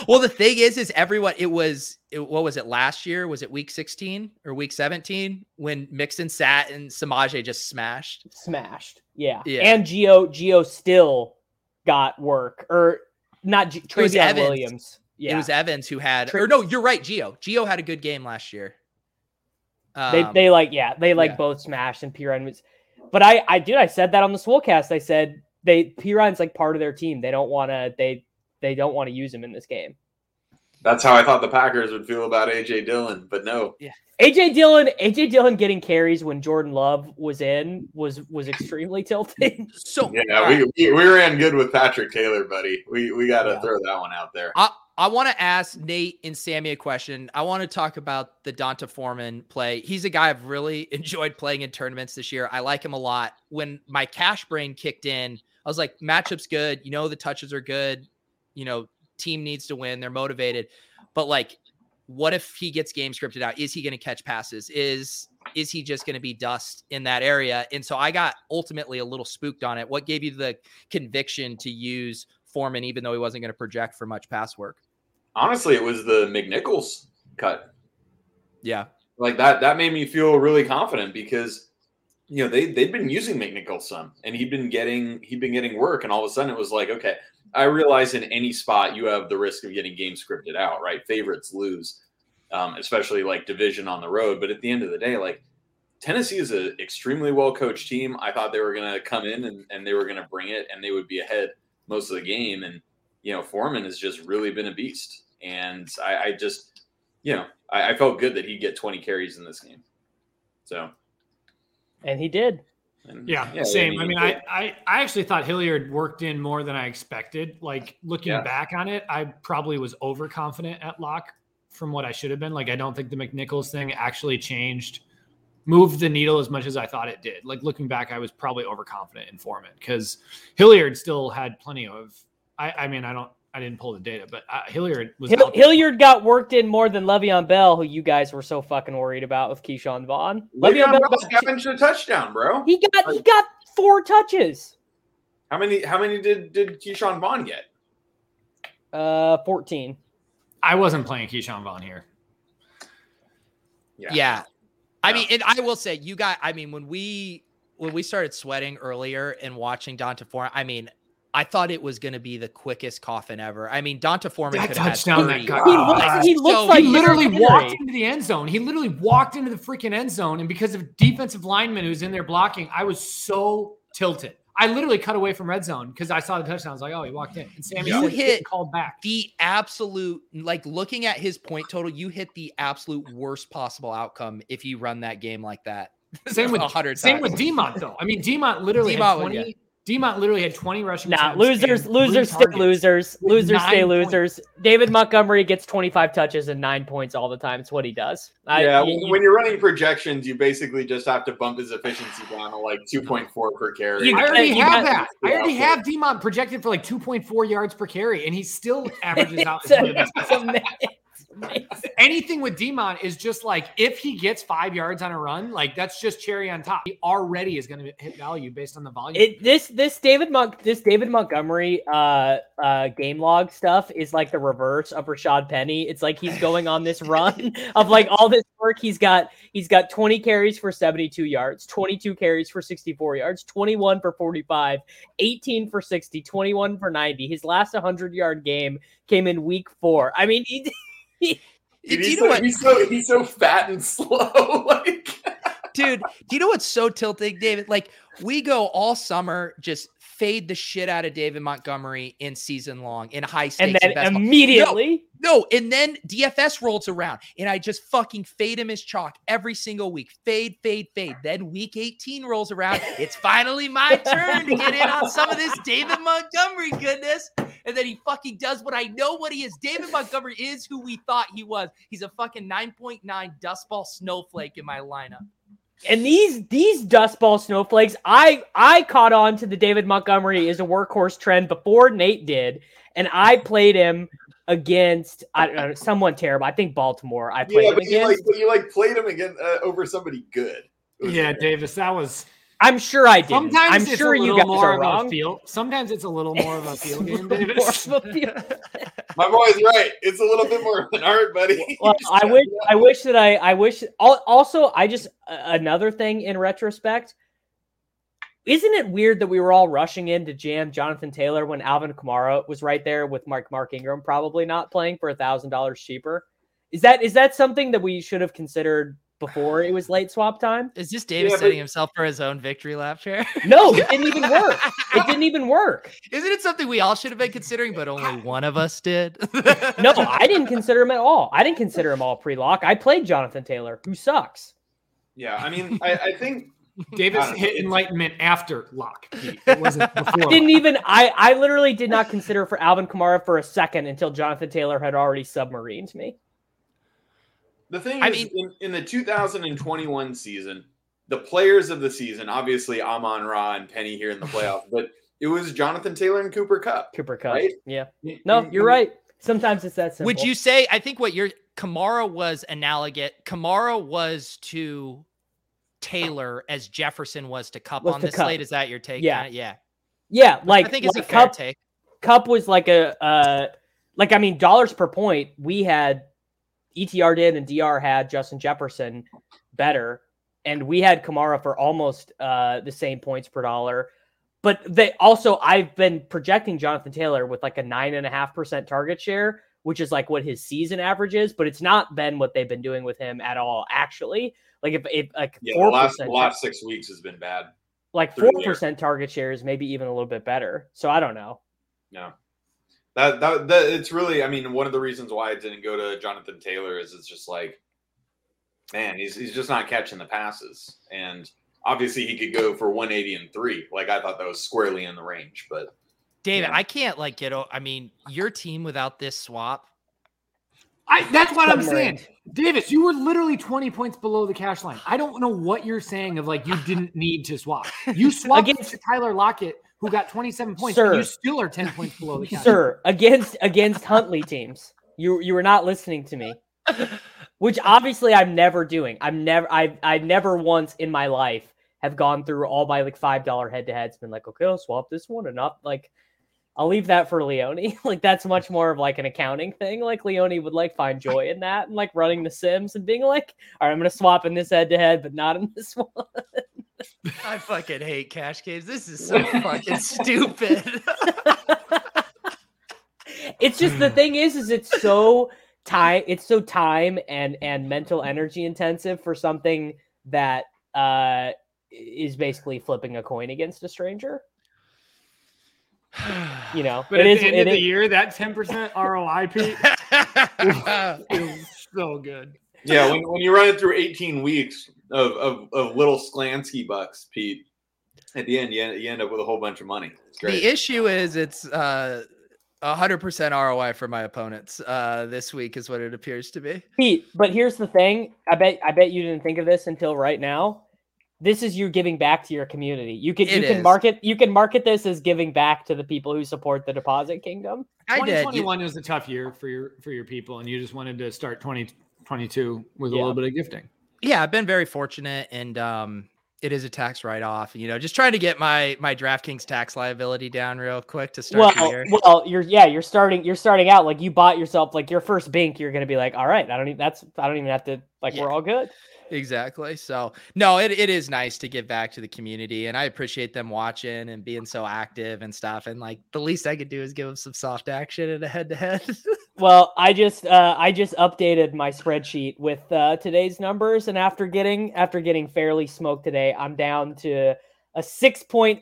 S2: well, the thing is, is everyone. It was it, what was it last year? Was it week sixteen or week seventeen when Mixon sat and Samaje just smashed?
S1: Smashed. Yeah.
S2: Yeah.
S1: And Geo, Geo still got work or not G-
S2: Evans.
S1: Williams. Yeah.
S2: It was Evans who had.
S1: Tra-
S2: or no, you're right. Geo. Geo had a good game last year.
S1: they
S2: Um,
S1: they like yeah they like
S2: yeah.
S1: both smashed and Perine was, but I I did I said that on the Swolecast I said they Perine's like part of their team they don't want to they they don't want to use him in this game.
S3: That's how I thought the Packers would feel about AJ Dillon, but no. Yeah.
S1: AJ Dillon AJ Dillon getting carries when Jordan Love was in was was extremely tilting.
S2: so
S3: Yeah, we, we we ran good with Patrick Taylor, buddy. We we got to
S1: Yeah.
S3: throw that one out there.
S2: I, I want to ask Nate and Sammy a question. I want to talk about the D'Onta Foreman play. He's a guy I've really enjoyed playing in tournaments this year. I like him a lot. When my cash brain kicked in, I was like, matchup's good. You know, the touches are good. You know, team needs to win. They're motivated. But like, what if he gets game scripted out? Is he going to catch passes? Is is he just going to be dust in that area? And so I got ultimately a little spooked on it. What gave you the conviction to use Foreman, even though he wasn't going to project for much pass work?
S3: Honestly, it was the McNichols cut.
S2: Yeah.
S3: Like that that made me feel really confident because you know they they'd been using McNichols some and he'd been getting he'd been getting work and all of a sudden it was like okay I realize in any spot you have the risk of getting game scripted out right favorites lose um, especially like division on the road but at the end of the day like Tennessee is an extremely well coached team I thought they were going to come in and, and they were going to bring it and they would be ahead most of the game and you know Foreman has just really been a beast and I, I just you know, I, I felt good that he'd get 20 carries in this game. So,
S1: and he did.
S3: And,
S4: Yeah, same. I mean. I, I I actually thought Hilliard worked in more than I expected. Like looking
S3: Yeah.
S4: back on it, I probably was overconfident at lock from what I should have been. Like I don't think the McNichols thing actually changed, moved the needle as much as I thought it did. Like looking back, I was probably overconfident in Foreman because Hilliard still had plenty of. I, I mean, I don't. I didn't pull the data, but uh, Hilliard was
S1: Hill- Hilliard got worked in more than Le'Veon Bell, who you guys were so fucking worried about with Ke'Shawn Vaughn.
S3: Le'Veon
S1: Le'Veon Bell,
S3: Bell scavenged a touchdown, bro.
S1: he got he got four touches.
S3: How many? How many did did Ke'Shawn Vaughn get?
S1: Uh, fourteen.
S4: I wasn't playing Ke'Shawn Vaughn here.
S2: Yeah. I
S3: Yeah.
S2: mean, and I will say, you got, I mean, when we, when we started sweating earlier and watching D'Onta Foreman, I mean, I thought it was going to be the quickest coffin ever. I mean, D'Onta Foreman
S4: That
S2: could have had
S4: touchdown that
S2: 30.
S4: got-
S1: He looks,
S4: that's
S1: he looks
S2: so-
S1: like
S4: he literally
S1: Henry.
S4: walked into the end zone. He literally walked into the freaking end zone, and because of defensive lineman who's in there blocking, I was so tilted. I literally cut away from red zone because I saw the touchdown. I was like, "Oh, he walked in." And Sammy
S2: You
S4: said,
S2: hit-
S4: called back."
S2: the absolute, like looking at his point total, you hit the absolute worst possible outcome if you run that game like that.
S4: Same with
S2: a hundred
S4: same
S2: times.
S4: with Demont though. I mean, Demont literally
S2: Demont
S4: had
S2: would-
S4: twenty. Demont literally had twenty rushing.
S1: Nah, losers, losers stay losers. Losers stay
S4: nine points.
S1: losers. David Montgomery gets 25 touches and nine points all the time. It's what he does. I-
S3: yeah, when you're running projections, you basically just have to bump his efficiency down to like 2.4 per carry.
S1: You
S4: I already
S1: you
S4: have
S1: got-
S4: that. I already have Demont projected for like 2.4 yards per carry, and he still averages out.
S1: it's,
S4: as one of the
S1: a- it's, ama-
S4: anything with Demon is just like if he gets five yards on a run, like that's just cherry on top. He already is going to hit value based on the volume.
S1: It, this this David Monk this David Montgomery uh uh game log stuff is like the reverse of Rashad Penny. It's like he's going on this run of like all this work. He's got he's got 20 carries for 72 yards, 22 carries for 64 yards, 21 for 45, 18 for 60, 21 for 90. His last 100 yard game came in week four. I mean, he, he
S3: Dude,
S2: Do
S3: he's,
S2: you know
S3: so,
S2: what-
S3: he's so he's so fat and slow. like
S2: dude do you know what's so tilting david like we go all summer just fade the shit out of david montgomery in season long in high stakes
S1: and then immediately
S2: no and then dfs rolls around and i just fucking fade him as chalk every single week. Fade fade fade. Then week 18 rolls around. It's finally my turn to get in on some of this david montgomery goodness. And then he fucking does what i know what he is. David montgomery is who we thought he was. He's a fucking 9.9 dust ball snowflake in my lineup
S1: and these these dust ball snowflakes i i caught on to the david montgomery is a workhorse trend before nate did and i played him against i don't know someone terrible i think baltimore i played
S3: yeah,
S1: him
S3: but you like but you like played him again uh, over somebody good.
S4: Yeah,
S3: weird.
S4: Davis, that was.
S1: I'm sure i did
S4: Sometimes
S1: i'm
S4: it's
S1: sure
S4: a
S1: you
S4: little
S1: guys
S4: more
S1: are
S4: of
S1: wrong
S4: a feel. Sometimes it's a little more of a field game,
S1: More
S4: Davis.
S1: of a field-
S3: My boy's right. It's a little bit more of an art, buddy.
S1: well, I wish I wish that I I wish al- also I just another thing in retrospect. Isn't it weird that we were all rushing in to jam Jonathan Taylor when Alvin Kamara was right there with Mark Mark Ingram probably not playing for a thousand dollars cheaper? Is that is that something that we should have considered before it was late swap time?
S2: Is this Davis
S3: Yeah, but-
S2: setting himself for his own victory lap chair?
S1: No, it didn't even work. It didn't even work.
S2: Isn't it something we all should have been considering, but only one of us did?
S1: No, I didn't consider him at all. I didn't consider him all pre-lock. I played Jonathan Taylor, who sucks.
S3: Yeah, I mean, I, I think
S4: Davis
S3: Uh,
S4: hit enlightenment after lock. Pete. It wasn't before.
S1: I didn't even I I literally did not consider for Alvin Kamara for a second until Jonathan Taylor had already submarined me.
S3: The thing
S2: I
S3: is, in, in the 2021 season, the players of the season, obviously Amon-Ra and Penny here in the playoffs, but it was Jonathan Taylor and Cooper Kupp.
S1: Cooper Kupp.
S3: Right?
S1: Yeah. No,
S3: you-
S1: you're right. Sometimes it's that simple.
S2: Would you say? I think what your Kamara was analogous. Kamara was to Taylor as Jefferson was to Kupp
S1: Was
S2: on
S1: to
S2: this
S1: Kupp.
S2: slate. Is that your take?
S1: Yeah.
S2: yeah.
S1: Yeah, like
S2: I think it's
S1: like
S2: a fair
S1: Kupp,
S2: take.
S1: Kupp was like a uh like I mean dollars per point. We had ETR did and DR had Justin Jefferson better, and we had Kamara for almost uh the same points per dollar. But they also I've been projecting Jonathan Taylor with like a nine and a half percent target share, which is like what his season average is, but it's not been what they've been doing with him at all. Actually, like if, if like
S3: Yeah, the
S1: four
S3: last, the last six weeks has been bad.
S1: like four percent target share is maybe even a little bit better. So I don't know.
S3: No. That, that that it's really I mean one of the reasons why I didn't go to Jonathan Taylor is it's just like man he's he's just not catching the passes and obviously he could go for 180 and 3 like I thought that was squarely in the range but
S2: David,
S3: Yeah.
S2: I can't like get. I mean, your team without this swap.
S4: I, that's what I'm saying. Davis, you were literally 20 points below the cash line. I don't know what you're saying of like you didn't need to swap. You swapped
S1: Against-
S4: to Tyler Lockett, who got 27 points,
S1: Sir.
S4: you still are 10 points below the cash.
S1: Sir, against against Huntley teams. You you were not listening to me. Which obviously I'm never doing. I'm never I I never once in my life have gone through all my like five dollar head to heads, been like, okay, I'll swap this one and not like I'll leave that for Leone. like that's much more of like an accounting thing. Like Leone would like find joy in that and like running the Sims and being like, all right, I'm gonna swap in this head to head, but not in this one.
S2: I fucking hate cash games. This is so fucking stupid.
S1: it's just the thing is is it's so time it's so time and and mental energy intensive for something that uh is basically flipping a coin against a stranger you know
S4: But
S1: it
S4: at
S1: is
S4: the end
S1: it
S4: of the year, that 10% ROI, Pete, is so good.
S3: Yeah when, when you run it through 18 weeks of, of, of little Sklansky bucks Pete at the end you end, you end up with a whole bunch of money it's great
S2: the issue is it's uh hundred percent ROI for my opponents. Uh, this week is what it appears to be.
S1: Pete, but here's the thing i bet i bet you didn't think of this until right now this is you giving back to your community. You can you
S2: It
S1: can
S2: is.
S1: market you can market this as giving back to the people who support the deposit kingdom.
S2: I did. You-
S4: 2021 was a tough year for your for your people, and you just wanted to start 2022 with a little bit of gifting.
S2: yeah, I've been very fortunate, and um, it is a tax write off. You know, just trying to get my my DraftKings tax liability down real quick to start the
S1: Well,
S2: year.
S1: well, you're yeah, you're starting you're starting out like you bought yourself like your first bink. You're gonna be like, all right, I don't even that's I don't even have to like
S2: Yeah.
S1: we're all good.
S2: Exactly. So no, it, it is nice to give back to the community and I appreciate them watching and being so active and stuff. And like the least I could do is give them some soft action in a head to head.
S1: Well, I just uh, I just updated my spreadsheet with uh, today's numbers, and after getting after getting fairly smoked today, I'm down to a 6.8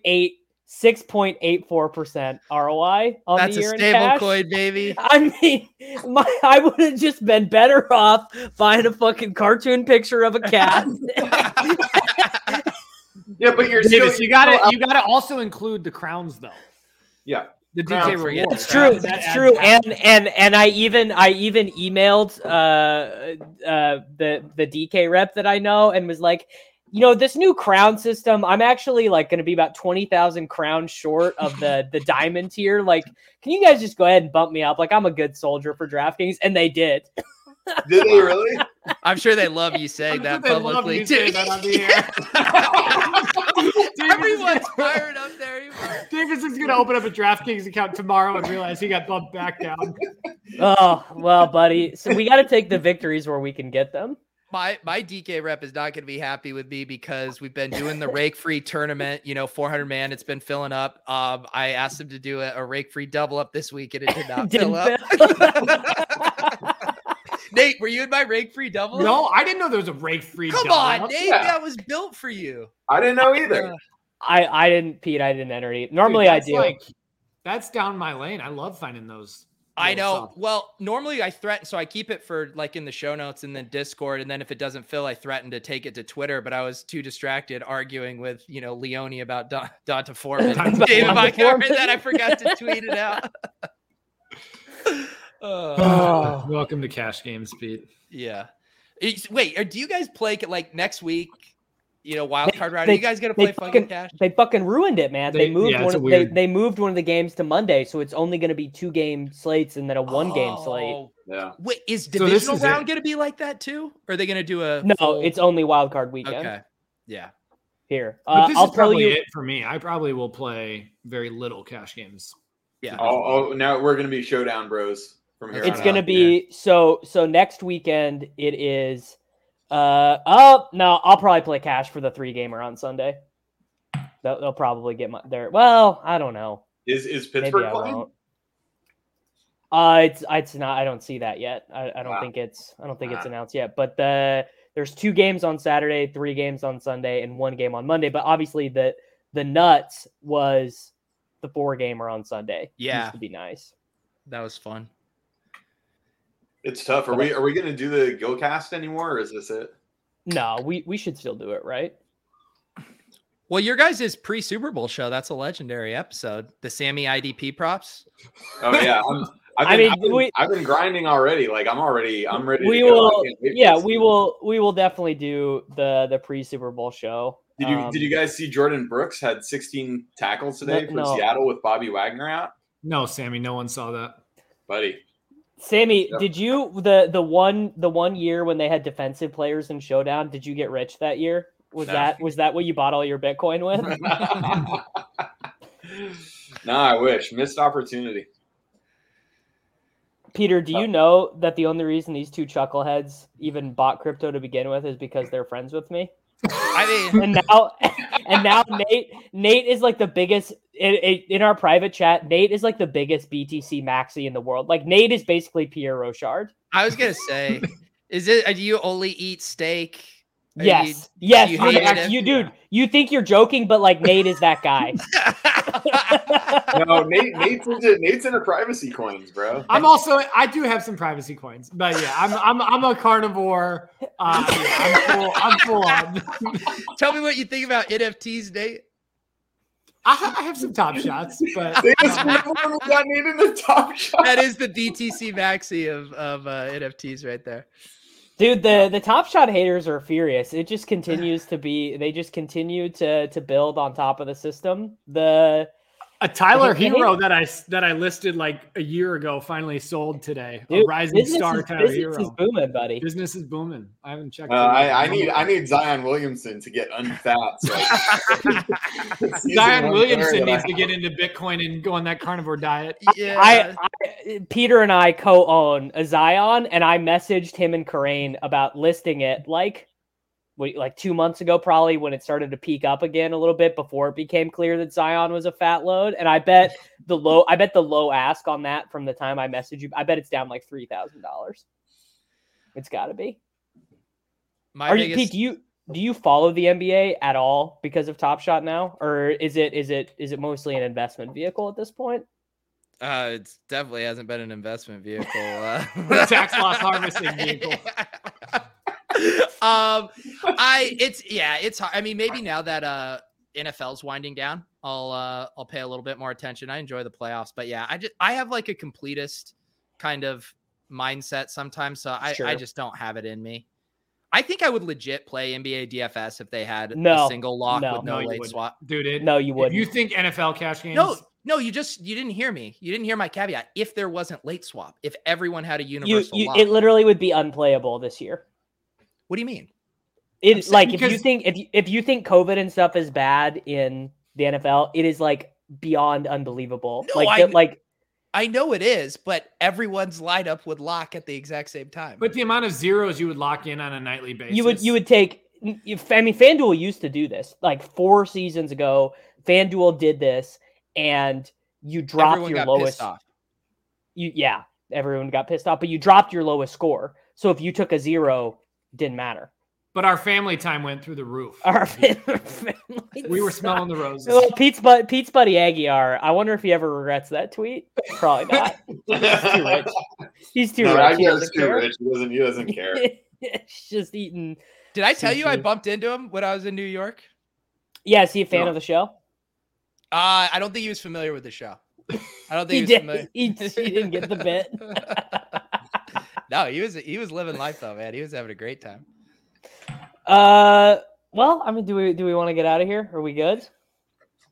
S1: 6.84 percent ROI on
S2: That's
S1: the
S2: a
S1: year in
S2: stable
S1: cash.
S2: coin, baby.
S1: I mean, my I would have just been better off buying a fucking cartoon picture of a cat.
S3: Yeah, but you're
S4: Davis,
S3: still
S4: you got to you got to also include the crowns though.
S3: Yeah.
S4: The
S3: Crown
S4: DK
S3: forget
S4: rewards.
S1: It's true.
S4: That
S1: That's
S4: adds
S1: true.
S4: half.
S1: And and and I even I even emailed uh uh the the DK rep that I know and was like, you know, this new crown system, I'm actually like going to be about twenty thousand crowns short of the the diamond tier. Like, can you guys just go ahead and bump me up? Like, I'm a good soldier for DraftKings, and they did.
S3: Did they really?
S2: I'm sure they love you saying
S4: I'm
S2: that
S4: sure
S2: publicly too.
S4: that on the air.
S2: Everyone's fired up there.
S4: Davis is going to open up a DraftKings account tomorrow and realize he got bumped back down.
S1: Oh well, buddy. So we got to take the victories where we can get them.
S2: My my DK rep is not going to be happy with me because we've been doing the rake free tournament. You know, 400 man. It's been filling up. Um, I asked him to do a, a rake free double up this week, and it
S1: Didn't
S2: fill up. Nate, were you in my rake free double?
S4: No, I didn't know there was a rake free. Double.
S2: Come on, Nate.
S3: Yeah.
S2: That was built for you.
S3: I didn't know uh, either.
S1: I I didn't, Pete. I didn't enter it. Normally I do.
S4: Like, that's down my lane. I love finding those.
S2: I know.
S4: little
S2: Well, normally I threaten, so I keep it for like in the show notes and then Discord, and then if it doesn't fill, I threaten to take it to Twitter. But I was too distracted arguing with you know Leone about Don, D'Onta Foreman,
S4: D'Onta
S2: and David
S1: Foreman.
S2: Montgomery that I forgot to tweet it out. Uh,
S4: Welcome to Cash Games, Pete.
S2: yeah. It's- wait, do you guys play like next week? You know, wild card round.
S1: they-
S2: Are you guys gonna play fucking
S1: fucking-
S2: cash?
S1: They fucking ruined it, man. They,
S4: They-
S1: moved
S4: yeah,
S1: one. Of,
S4: weird-
S1: they moved one of the games to Monday, so it's only going to be two game slates and then a one game slate.
S2: Oh,
S3: Yeah.
S2: Wait, is
S4: this
S2: divisional
S4: is it.
S2: round gonna be like that too? Or are they gonna do a
S1: No,
S2: full-
S1: it's only wild card weekend
S2: okay. Yeah.
S1: here.
S4: But
S1: Uh,
S4: this
S1: I'll
S4: is
S1: tell
S4: probably
S1: you.
S4: it for me. I probably will play very little Cash Games.
S2: Yeah.
S3: Oh, oh, now we're gonna be showdown bros from here.
S1: It's
S3: on
S1: going to
S3: out.
S1: be so. So next weekend it is. Uh oh no, I'll probably play cash for the three gamer on Sunday. They'll, they'll probably get my there. Well, I don't know.
S3: Is is Pittsburgh
S1: I
S3: playing?
S1: won't. Uh, it's it's not. I don't see that yet. I, I don't
S3: Wow.
S1: think it's. I don't think it's announced yet. But the there's two games on Saturday, three games on Sunday, and one game on Monday. But obviously the the nuts was the four gamer on Sunday.
S2: Yeah.
S1: used to be nice.
S2: That was fun.
S3: It's tough. Are we are we gonna do the Gillcast anymore, or is this it?
S1: No, we we should still do it, right?
S2: Well, your guys' is pre Super Bowl show, that's a legendary episode. The Sammy IDP props.
S3: Oh yeah, I'm, I've
S1: I
S3: been,
S1: mean,
S3: I've, been,
S1: we-
S3: I've been grinding already. Like I'm already, I'm ready.
S1: We
S3: to
S1: will.
S3: can't wait for
S1: Yeah, we
S3: season.
S1: will. We will definitely do the the pre Super Bowl show.
S3: Did you
S1: Um,
S3: did you guys see Jordan Brooks had 16 tackles today for
S1: no.
S3: Seattle with Bobby Wagner out?
S4: No, Sammy, no one saw that.
S3: Buddy,
S1: Sammy,
S3: Yep.
S1: did you the the one the one year when they had defensive players in Showdown? Did you get rich that year? Was
S3: No.
S1: that was that what you bought all your Bitcoin with?
S3: no, I wish missed opportunity.
S1: Peter, do you uh, know that the only reason these two chuckleheads even bought crypto to begin with is because they're friends with me?
S2: I mean,
S1: And now, and now Nate Nate is like the biggest in, in in our private chat. Nate is like the biggest BTC maxi in the world. Like Nate is basically Pierre Rochard.
S2: I was gonna say, is it? Uh, do you only eat steak? Are
S1: Yes,
S2: you-
S1: yes,
S2: you
S1: you, act- you dude. You think you're joking, but like Nate is that guy.
S3: No, Nate, Nate's into Nate's into privacy coins, bro.
S4: I'm also I do have some privacy coins, but yeah, I'm I'm I'm a carnivore. Uh, yeah, I'm full. I'm full on.
S2: Tell me what you think about NFTs, Nate.
S4: I, I have some top shots, but
S3: They just got Nate in the top shot.
S2: That is the BTC maxi of of uh, NFTs right there.
S1: Dude, the the Top Shot haters are furious. It just continues to be. They just continue to to build on top of the system. The
S4: A Tyler
S1: hate-
S4: Hero that I that I listed like a year ago finally sold today. a rising star
S1: is,
S4: Tyler
S1: business
S4: Hero.
S1: is booming, buddy.
S4: Business is booming. I haven't checked.
S3: Uh. I, I need I need Zion Williamson to get unfat. So
S4: Zion Williamson needs to get into Bitcoin and go on that carnivore diet.
S2: Yeah.
S1: I, I Peter and I co-own a Zion, and I messaged him and Karain about listing it like wait, like two months ago, probably when it started to peak up again a little bit before it became clear that Zion was a fat load. And I bet the low, I bet the low ask on that from the time I messaged you, I bet it's down like three thousand dollars. It's got to be.
S2: My
S1: Are you Pete? Do you do you follow the NBA at all because of Top Shot now, or is it is it is it mostly an investment vehicle at this point?
S2: uh, it definitely hasn't been an investment vehicle. Uh,
S4: Tax loss harvesting vehicle.
S2: um, I it's yeah, it's hard. I mean, maybe now that uh NFL's winding down, I'll uh I'll pay a little bit more attention. I enjoy the playoffs, but yeah, I just I have like a completist kind of mindset sometimes, so I I just don't have it in me. I think I would legit play NBA DFS if they had
S1: No,
S2: a single lock
S1: no.
S2: with no,
S4: No,
S2: late swap.
S4: Dude, it,
S1: No, you wouldn't.
S4: you think NFL cash games?
S2: No, no, you just you didn't hear me. You didn't hear my caveat. If there wasn't late swap, if everyone had a
S1: you,
S2: universal
S1: you
S2: lock,
S1: it literally would be unplayable this year.
S2: What do you mean?
S1: It
S4: saying
S1: like if you think if you, if you think COVID and stuff is bad in the NFL, it is like beyond unbelievable.
S2: No,
S1: like
S2: I-
S1: the- like
S2: I know it is, but everyone's lineup would lock at the exact same time.
S4: But the amount of zeros you would lock in on a nightly basis.
S1: you would you would take. If, I mean, FanDuel used to do this like four seasons ago. FanDuel did this, and you dropped
S2: everyone
S1: your
S2: got
S1: lowest.
S2: off.
S1: You yeah, everyone got pissed off, but you dropped your lowest score. So if you took a zero, didn't matter.
S4: But our family time went through the roof.
S1: Our family.
S4: we were smelling the roses.
S1: Well, Pete's but Pete's buddy Aguiar. I wonder if he ever regrets that tweet. Probably not. He's too rich. He's too
S3: no,
S1: rich.
S3: I
S1: He doesn't
S3: too
S1: care.
S3: rich. He doesn't. He doesn't care.
S1: He's just eating.
S2: Did I tell you I bumped into him when I was in New York?
S1: Yeah, is he a fan
S3: No.
S1: of the show?
S2: Uh, I don't think he was familiar with the show. I don't think
S1: He
S2: he, was
S1: did.
S2: familiar.
S1: He, he didn't get the bit.
S2: no, he was he was living life though, man. He was having a great time.
S1: Uh, well, I mean, do we do we want to get out of here? Are we good?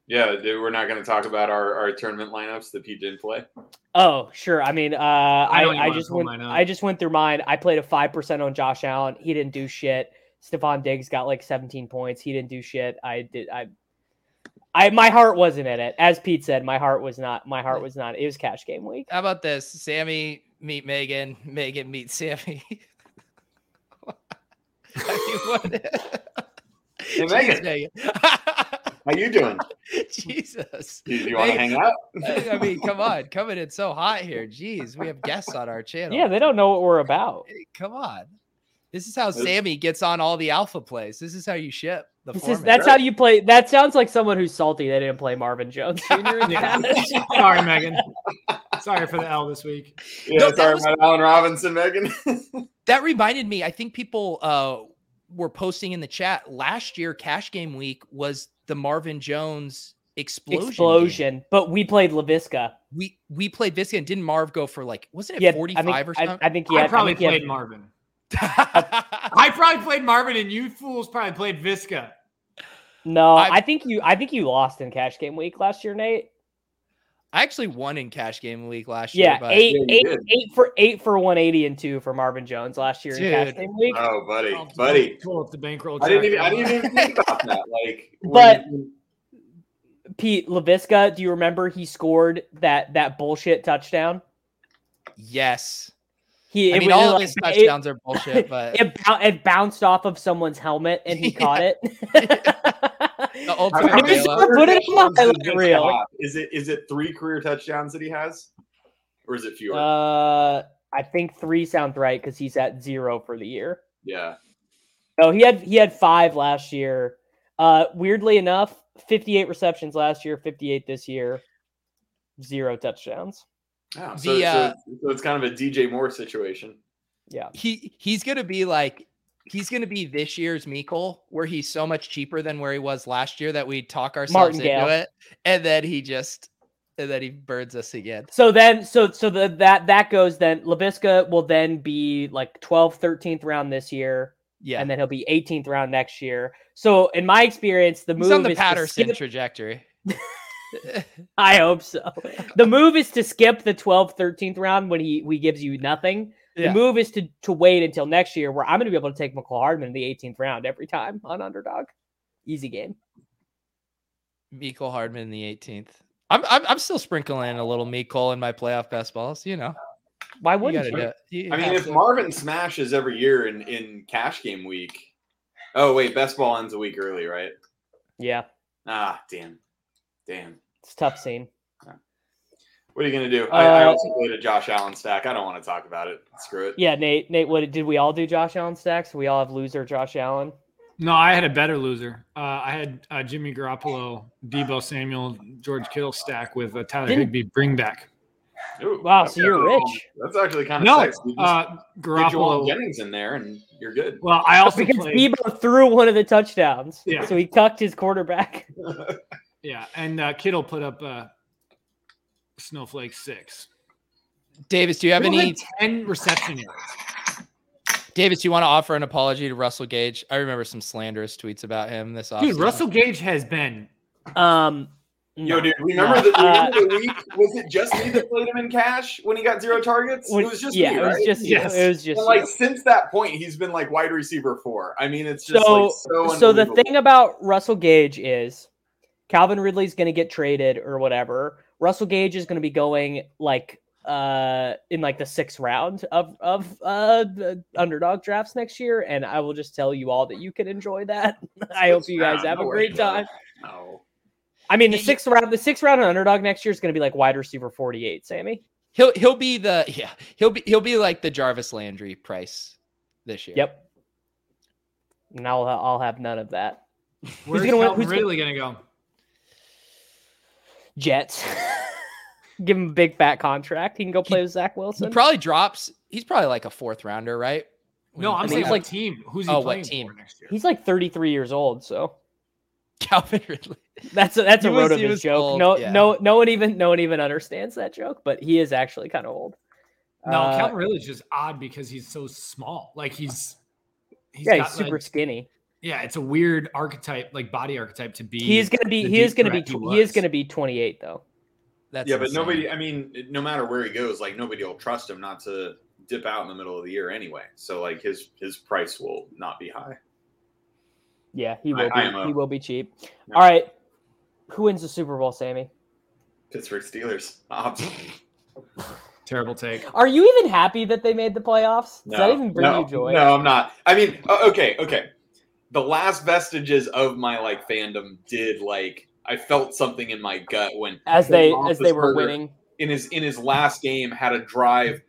S3: Yeah, dude, we're not going to talk about our, our tournament lineups that Pete didn't play.
S1: Oh, sure. I mean, uh, I,
S4: know you
S1: I just went. I just went through mine. I played a five percent on Josh Allen. He didn't do shit. Stefon Diggs got like seventeen points. He didn't do shit. I did. I. I my heart wasn't in it. As Pete said, my heart was not. My heart was not. It was cash game week.
S2: How about this? Sammy meet Megan, Megan meet Sammy. I mean, what?
S3: Hey,
S2: Jeez,
S3: Megan.
S2: Megan.
S3: How you doing?
S2: Jesus.
S3: Do you want to hang out?
S2: I I mean, come on, coming in so hot here. Jeez, we have guests on our channel.
S1: Yeah, they don't know what we're about.
S2: Hey, come on. This is how Sammy gets on all the alpha plays. This is how you ship the
S1: This is,
S2: format.
S1: that's how you play. That sounds like someone who's salty they didn't play Marvin Jones Jr.
S4: Yeah. Sorry, Megan. Sorry for the L this week.
S3: Yeah,
S2: No, that
S3: sorry
S2: was-
S3: about Allen Robinson, Megan.
S2: that reminded me. I think people uh, were posting in the chat last year. Cash game week was the Marvin Jones explosion. game.
S1: Explosion. But we played Laviska.
S2: We we played Visca and didn't Marv go for like wasn't it
S1: Yeah,
S2: forty
S1: I think,
S2: or something?
S1: I think he
S4: I probably
S1: think he had-
S4: played Marvin. I probably played Marvin, and you fools probably played Visca.
S1: No,
S2: I-
S1: I think you. I think you lost in cash game week last year, Nate.
S2: I actually won in cash game week last
S1: Yeah,
S2: year. But
S1: eight,
S3: Yeah, you
S1: eight, eight for eight for one eighty and two for Marvin Jones last year in cash game week.
S3: oh, buddy,
S4: I'll-
S3: buddy.
S4: Pull up the bankroll.
S3: I didn't even. I didn't even think about that. Like,
S1: But-
S3: when-
S1: Pete Laviska, do you remember he scored that that bullshit touchdown?
S2: yes,
S1: He
S2: I
S1: it
S2: mean
S1: was
S2: all of
S1: like-
S2: his
S1: it-
S2: touchdowns are bullshit, but
S1: It, it bounced off of someone's helmet and he
S2: Yeah.
S1: caught it.
S2: The ultimate
S3: How many
S1: Maybe
S2: bailout.
S1: someone put it on my
S3: touchdowns
S1: highlight reel.
S3: Is it is it three career touchdowns that he has, or is it fewer?
S1: uh, I think three sounds right because he's at zero for the year.
S3: yeah.
S1: No, he had he had five last year. Uh, weirdly enough, fifty-eight receptions last year, fifty-eight this year, zero touchdowns.
S3: Yeah, so,
S2: The,
S3: so,
S2: uh,
S3: so it's kind of a DJ Moore situation.
S1: Yeah,
S2: he he's gonna be like he's gonna be this year's Mecole, where he's so much cheaper than where he was last year that we talk ourselves into it, and then he just and then he burns us again.
S1: So then, so so the that that goes then. Laviska will then be like 12th, 13th round this year,
S2: Yeah,
S1: and then he'll be 18th round next year. So in my experience, the
S2: he's
S1: move
S2: on the Patterson
S1: skip-
S2: trajectory.
S1: I hope so. The move is to skip the 12th, 13th round when he he gives you nothing. The move is to to wait until next year, where I'm going to be able to take Mecole Hardman in the 18th round every time on underdog. Easy game.
S2: Mecole Hardman in the 18th. I'm, I'm I'm still sprinkling a little Mecole in my playoff best balls. You know,
S1: Why
S2: you
S1: wouldn't
S2: gotta
S1: you?
S2: do it. You
S3: I mean,
S2: have
S3: if
S2: to.
S3: Marvin smashes every year in in cash game week. Oh wait, best ball ends a week early, right?
S1: Yeah,
S3: Ah, damn, damn.
S1: it's a tough scene.
S3: What are you gonna do? I, I
S1: Uh,
S3: also played a Josh Allen stack. I don't want to talk about it. Screw it.
S1: Yeah, Nate. Nate, what did we all do? Josh Allen stacks. We all have loser Josh Allen.
S4: No, I had a better loser. Uh, I had uh, Jimmy Garoppolo, Deebo Samuel, George Kittle stack with uh, Tyler
S1: Didn't-
S4: Higbee bring back.
S3: Ooh,
S1: Wow, so you're
S3: actually-
S1: rich.
S3: That's actually kind of
S4: No,
S3: sexy. Just
S4: uh,
S3: get
S4: Garoppolo.
S3: Jennings in there, and you're good.
S4: Well, I also
S1: because
S4: played.
S1: Deebo threw one of the touchdowns.
S4: Yeah.
S1: So he cucked his quarterback.
S4: Yeah, and uh, Kittle put up uh, snowflake six.
S2: Davis, do you have
S4: Kittle
S2: any?
S4: had ten reception yards.
S2: Davis, you want to offer an apology to Russell Gage? I remember some slanderous tweets about him this offseason.
S4: Dude, Russell Gage has been.
S1: Um,
S3: Yo, dude, remember
S1: No.
S3: the,
S1: Uh,
S3: the week? Was it just me that played him in cash when he got zero targets?
S1: when-
S3: it was just
S1: yeah,
S3: me,
S1: it was just
S4: Yes.
S1: it was just
S3: And like
S1: you.
S3: since that point, he's been like wide receiver four. I mean, it's just
S1: so
S3: like so.
S1: so the thing about Russell Gage is Calvin Ridley's going to get traded or whatever. Russell Gage is going to be going like uh in like the sixth round of of uh the underdog drafts next year and I will just tell you all that you can enjoy that. I hope you guys have
S3: no
S1: a great time.
S3: No.
S1: I mean the
S2: Y- y-
S1: sixth round the sixth round of underdog next year is going to be like wide receiver 48, Sammy.
S2: He'll he'll be the yeah he'll be he'll be like the Jarvis Landry price this year.
S1: Yep. And I'll I'll have none of that.
S4: Where's
S1: gonna win-
S4: Calvin
S1: who's gonna-
S4: gonna go?
S1: Jets. Give him a big fat contract. He can go play with Zach Wilson.
S2: He
S1: Wilson.
S2: probably drops. He's probably like a fourth rounder, right?
S4: No, I'm
S1: mean,
S4: saying
S1: he's
S4: like
S1: like-
S4: team. Who's he
S2: Oh, what
S4: playing
S2: team?
S4: for next year?
S1: He's like 33 years old, so
S2: Calvin Ridley.
S1: that's a, that's a
S2: He was- he
S1: Rotoviz
S2: was
S1: joke.
S2: old,
S1: no,
S2: yeah.
S1: no, no one even no one even understands that joke, but he is actually kind of old.
S4: No,
S1: Uh,
S4: Calvin Ridley's just odd because he's so small. Like he's, he's
S1: yeah,
S4: got,
S1: he's super
S4: like-
S1: skinny.
S4: Yeah, it's a weird archetype, like body archetype to be.
S1: He's gonna be he is gonna be
S4: he
S1: he is gonna be 28 though.
S2: That's
S3: yeah, but nobody. I mean, no matter where he goes, like nobody will trust him not to dip out in the middle of the year anyway. So like his his price will not be high.
S1: Yeah, he will
S3: I
S1: be
S3: am a-
S1: he will be cheap.
S3: Yeah.
S1: All right, who wins the Super Bowl, Sammy?
S3: Pittsburgh Steelers. Ops.
S4: terrible take.
S1: Are you even happy that they made the playoffs? Does that even bring
S3: no,
S1: you joy?
S3: No, I'm not. I mean, okay, okay. The last vestiges of my like fandom did like I felt something in my gut when
S1: As they as they were winning.
S3: in his in his last game had a drive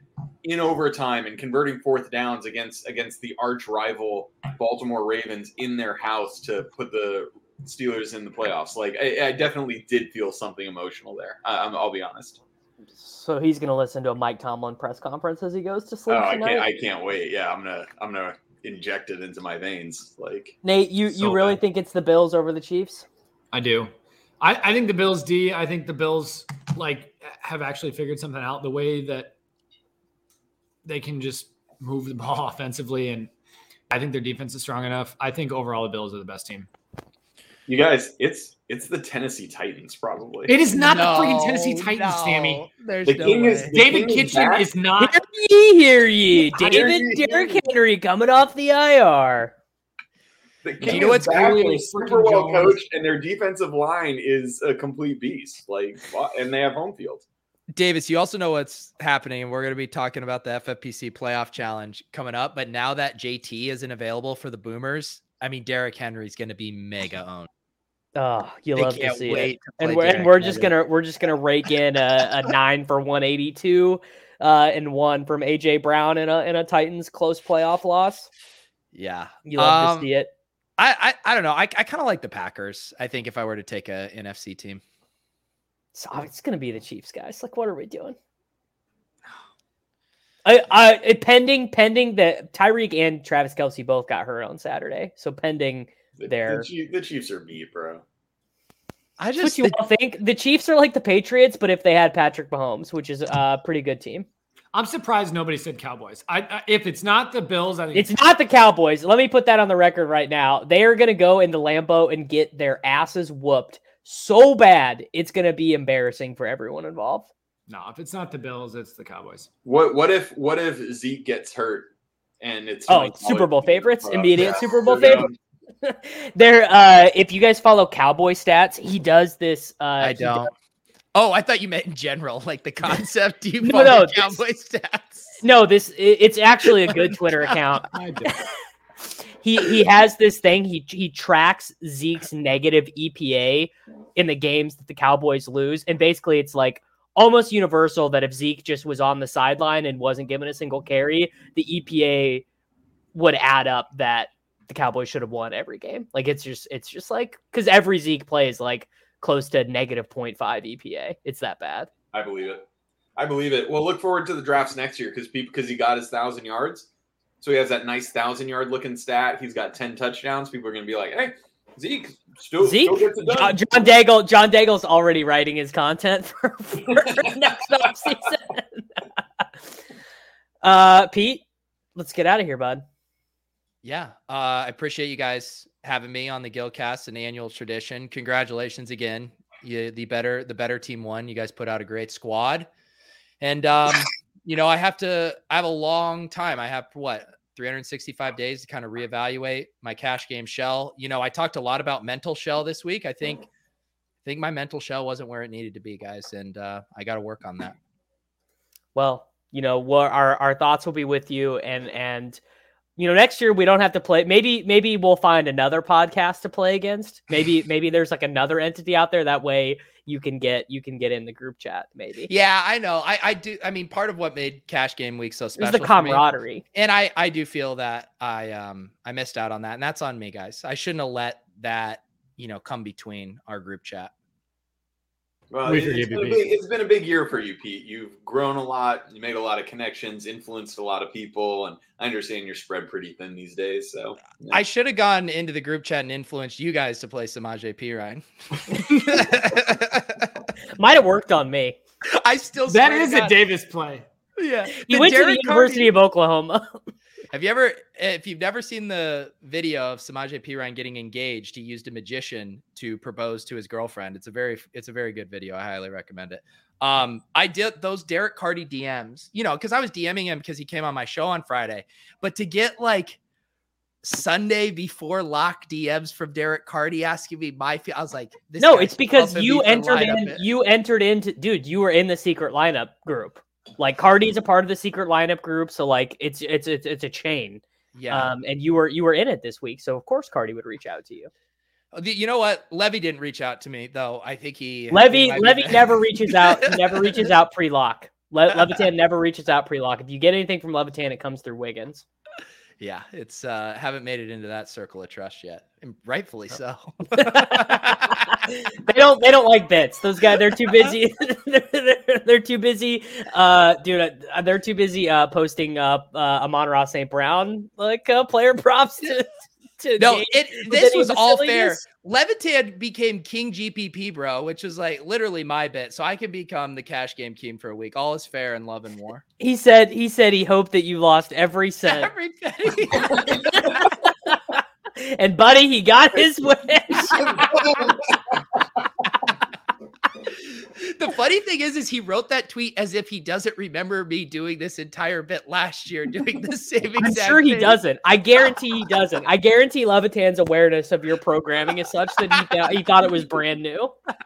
S3: in overtime and converting fourth downs against against the arch rival Baltimore Ravens in their house to put the Steelers in the playoffs. Like I, I definitely did feel something emotional there. I, I'm, I'll be honest.
S1: So he's gonna listen to a Mike Tomlin press conference as he goes to sleep.
S3: Oh,
S1: I
S3: can't I can't wait. Yeah, I'm gonna I'm gonna inject it into my veins. Like
S1: Nate, you
S4: So
S1: you really
S4: bad.
S1: think it's the Bills over the Chiefs?
S4: I do. I, I think the Bills D. I think the Bills like have actually figured something out. The way that they can just move the ball offensively, and I think their defense is strong enough. I think overall the Bills are the best team.
S3: you guys, it's it's the Tennessee Titans probably.
S4: It is not the freaking Tennessee Titans,
S2: no,
S4: Sammy.
S2: There's
S3: The
S2: no
S3: king is- The
S4: David
S3: king
S4: Kitchen
S3: back.
S4: is not.
S1: Hear ye, hear ye. David Derrick. Henry coming off the IR.
S3: The
S4: You know
S3: is
S4: what's
S3: back
S4: cool
S3: super well
S4: Jones-
S3: coached, and their defensive line is a complete beast. Like, and they have home field.
S2: Davis, you also know what's happening, and we're going to be talking about the FFPC playoff challenge coming up. But now that JT isn't available for the Boomers, I mean, Derrick Henry's going to be mega owned.
S1: Oh, you
S2: They
S1: love to see it.
S2: to
S1: And we're, and we're just gonna we're just gonna rake in a, a nine for one eighty two, uh, and one from AJ Brown in a in a Titans close playoff loss.
S2: Yeah,
S1: You love
S2: Um,
S1: to see it.
S2: I, I I don't know. I, I kind of like the Packers. I think if I were to take a NFC team,
S1: So it's gonna be the Chiefs, guys. Like, what are we doing? I, I pending pending that Tyreek and Travis Kelce both got hurt on Saturday. So pending
S3: The,
S1: They're-
S3: the, Chief- the Chiefs are beat, bro.
S2: I just
S1: what you all think. The Chiefs are like the Patriots, but if they had Patrick Mahomes, which is a pretty good team.
S4: I'm surprised nobody said Cowboys. I, I if it's not the Bills, I think
S1: It's not the Cowboys. Let me put that on the record right now. They are going to go into Lambeau and get their asses whooped so bad, it's going to be embarrassing for everyone involved.
S4: no. If it's not the Bills, it's the Cowboys.
S3: What what if what if Zeke gets hurt and it's
S1: Oh,
S3: like
S1: Super Bowl favorites, immediate
S3: yeah,
S1: Super Bowl
S3: they're
S1: favorites. there, uh, if you guys follow Cowboy stats, he does this. Uh,
S2: I don't. Oh, I thought you meant in general, like the concept. Do you
S1: No,
S2: follow
S1: no, this-
S2: Cowboy stats?
S1: No, this it- it's actually a good Twitter account.
S4: I do.
S1: he he has this thing. He he tracks Zeke's negative EPA in the games that the Cowboys lose, and basically it's like almost universal that if Zeke just was on the sideline and wasn't given a single carry, the EPA would add up that the Cowboys should have won every game. Like it's just it's just like because every Zeke play is like close to negative 0.5 EPA. It's that bad.
S3: I believe it. I believe it. Well, look forward to the drafts next year because people because he got his thousand yards, so he has that nice thousand yard looking stat. He's got ten touchdowns. People are going to be like, "Hey, Zeke, still,
S1: Zeke,
S3: still gets it done."
S1: John, John Daigle, John Daigle's already writing his content for, for next offseason. uh, Pete, let's get out of here, bud.
S2: Yeah, uh, I appreciate you guys having me on the Gillcast, an annual tradition. Congratulations again. You, the better the better team won. You guys put out a great squad, and um, you know I have to. I have a long time. I have what 365 days to kind of reevaluate my cash game shell. You know, I talked a lot about mental shell this week. I think I think my mental shell wasn't where it needed to be, guys, and uh, I got to work on that.
S1: Well, you know, what our our thoughts will be with you, and and you know, next year we don't have to play. Maybe maybe we'll find another podcast to play against. Maybe maybe there's like another entity out there that way you can get you can get in the group chat. Maybe
S2: Yeah, I know. I, I do. I mean, part of what made Cash Game Week so special is the
S1: camaraderie.
S2: and I I do feel that I um I missed out on that, and that's on me, guys. I shouldn't have let that you know come between our group chat.
S3: Well,
S4: We
S3: it- it's
S4: forgive
S3: been,
S4: you,
S3: a
S4: Pete.
S3: big, it's been a big year for you, Pete. You've grown a lot. You made a lot of connections, influenced a lot of people, and I understand you're spread pretty thin these days. So yeah.
S2: I should have gone into the group chat and influenced you guys to play Samaje Perine.
S1: Might have worked on me.
S2: I still
S4: That
S2: swear to
S4: is a
S2: God-
S4: Davis play.
S2: yeah.
S1: He
S2: The
S1: went to the University
S2: Carty-
S1: of Oklahoma.
S2: Have you ever, if you've never seen the video of Samaje Perine getting engaged, he used a magician to propose to his girlfriend. It's a very, it's a very good video. I highly recommend it. Um, I did those Derek Carty DMs, you know, because I was DMing him because he came on my show on Friday. But to get like Sunday before lock DMs from Derek Carty asking me my, I was like, this
S1: no, it's because you entered in. You entered into, dude. You were in the secret lineup group. Like Carty's a part of the secret lineup group, so like it's it's it's, it's a chain.
S2: yeah.
S1: Um, and you were you were in it this week, so of course Carty would reach out to you.
S2: Uh, you know what? Levy didn't reach out to me though. I think he
S1: Levy
S2: he
S1: Levy never reaches out. Never reaches out pre lock. Le- Levitan never reaches out pre lock. If you get anything from Levitan, it comes through Wiggins.
S2: Yeah, it's uh haven't made it into that circle of trust yet. And rightfully so.
S1: they don't they don't like bits. Those guys they're too busy. they're, they're too busy. Uh, dude, uh, they're too busy uh posting uh, uh Amon-Ra St. Brown like uh, player props to. To
S2: no, it this was all fair. Levitan became King GPP, bro, which was like literally my bit. So I could become the cash game king for a week. All is fair in love and war.
S1: He said he said he hoped that you lost every cent.
S2: Every penny.
S1: and buddy, he got his wish.
S2: The funny thing is, is he wrote that tweet as if he doesn't remember me doing this entire bit last year, doing the same
S1: I'm
S2: exact.
S1: sure he
S2: thing.
S1: doesn't. I guarantee he doesn't. I guarantee Levitan's awareness of your programming is such that he thought he thought it was brand new.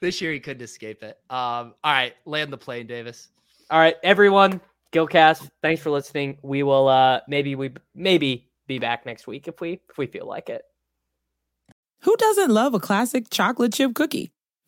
S2: This year he couldn't escape it. Um, all right, land the plane, Davis.
S1: All right, everyone, Gillcast, thanks for listening. We will uh maybe we maybe be back next week if we if we feel like it.
S5: Who doesn't love a classic chocolate chip cookie?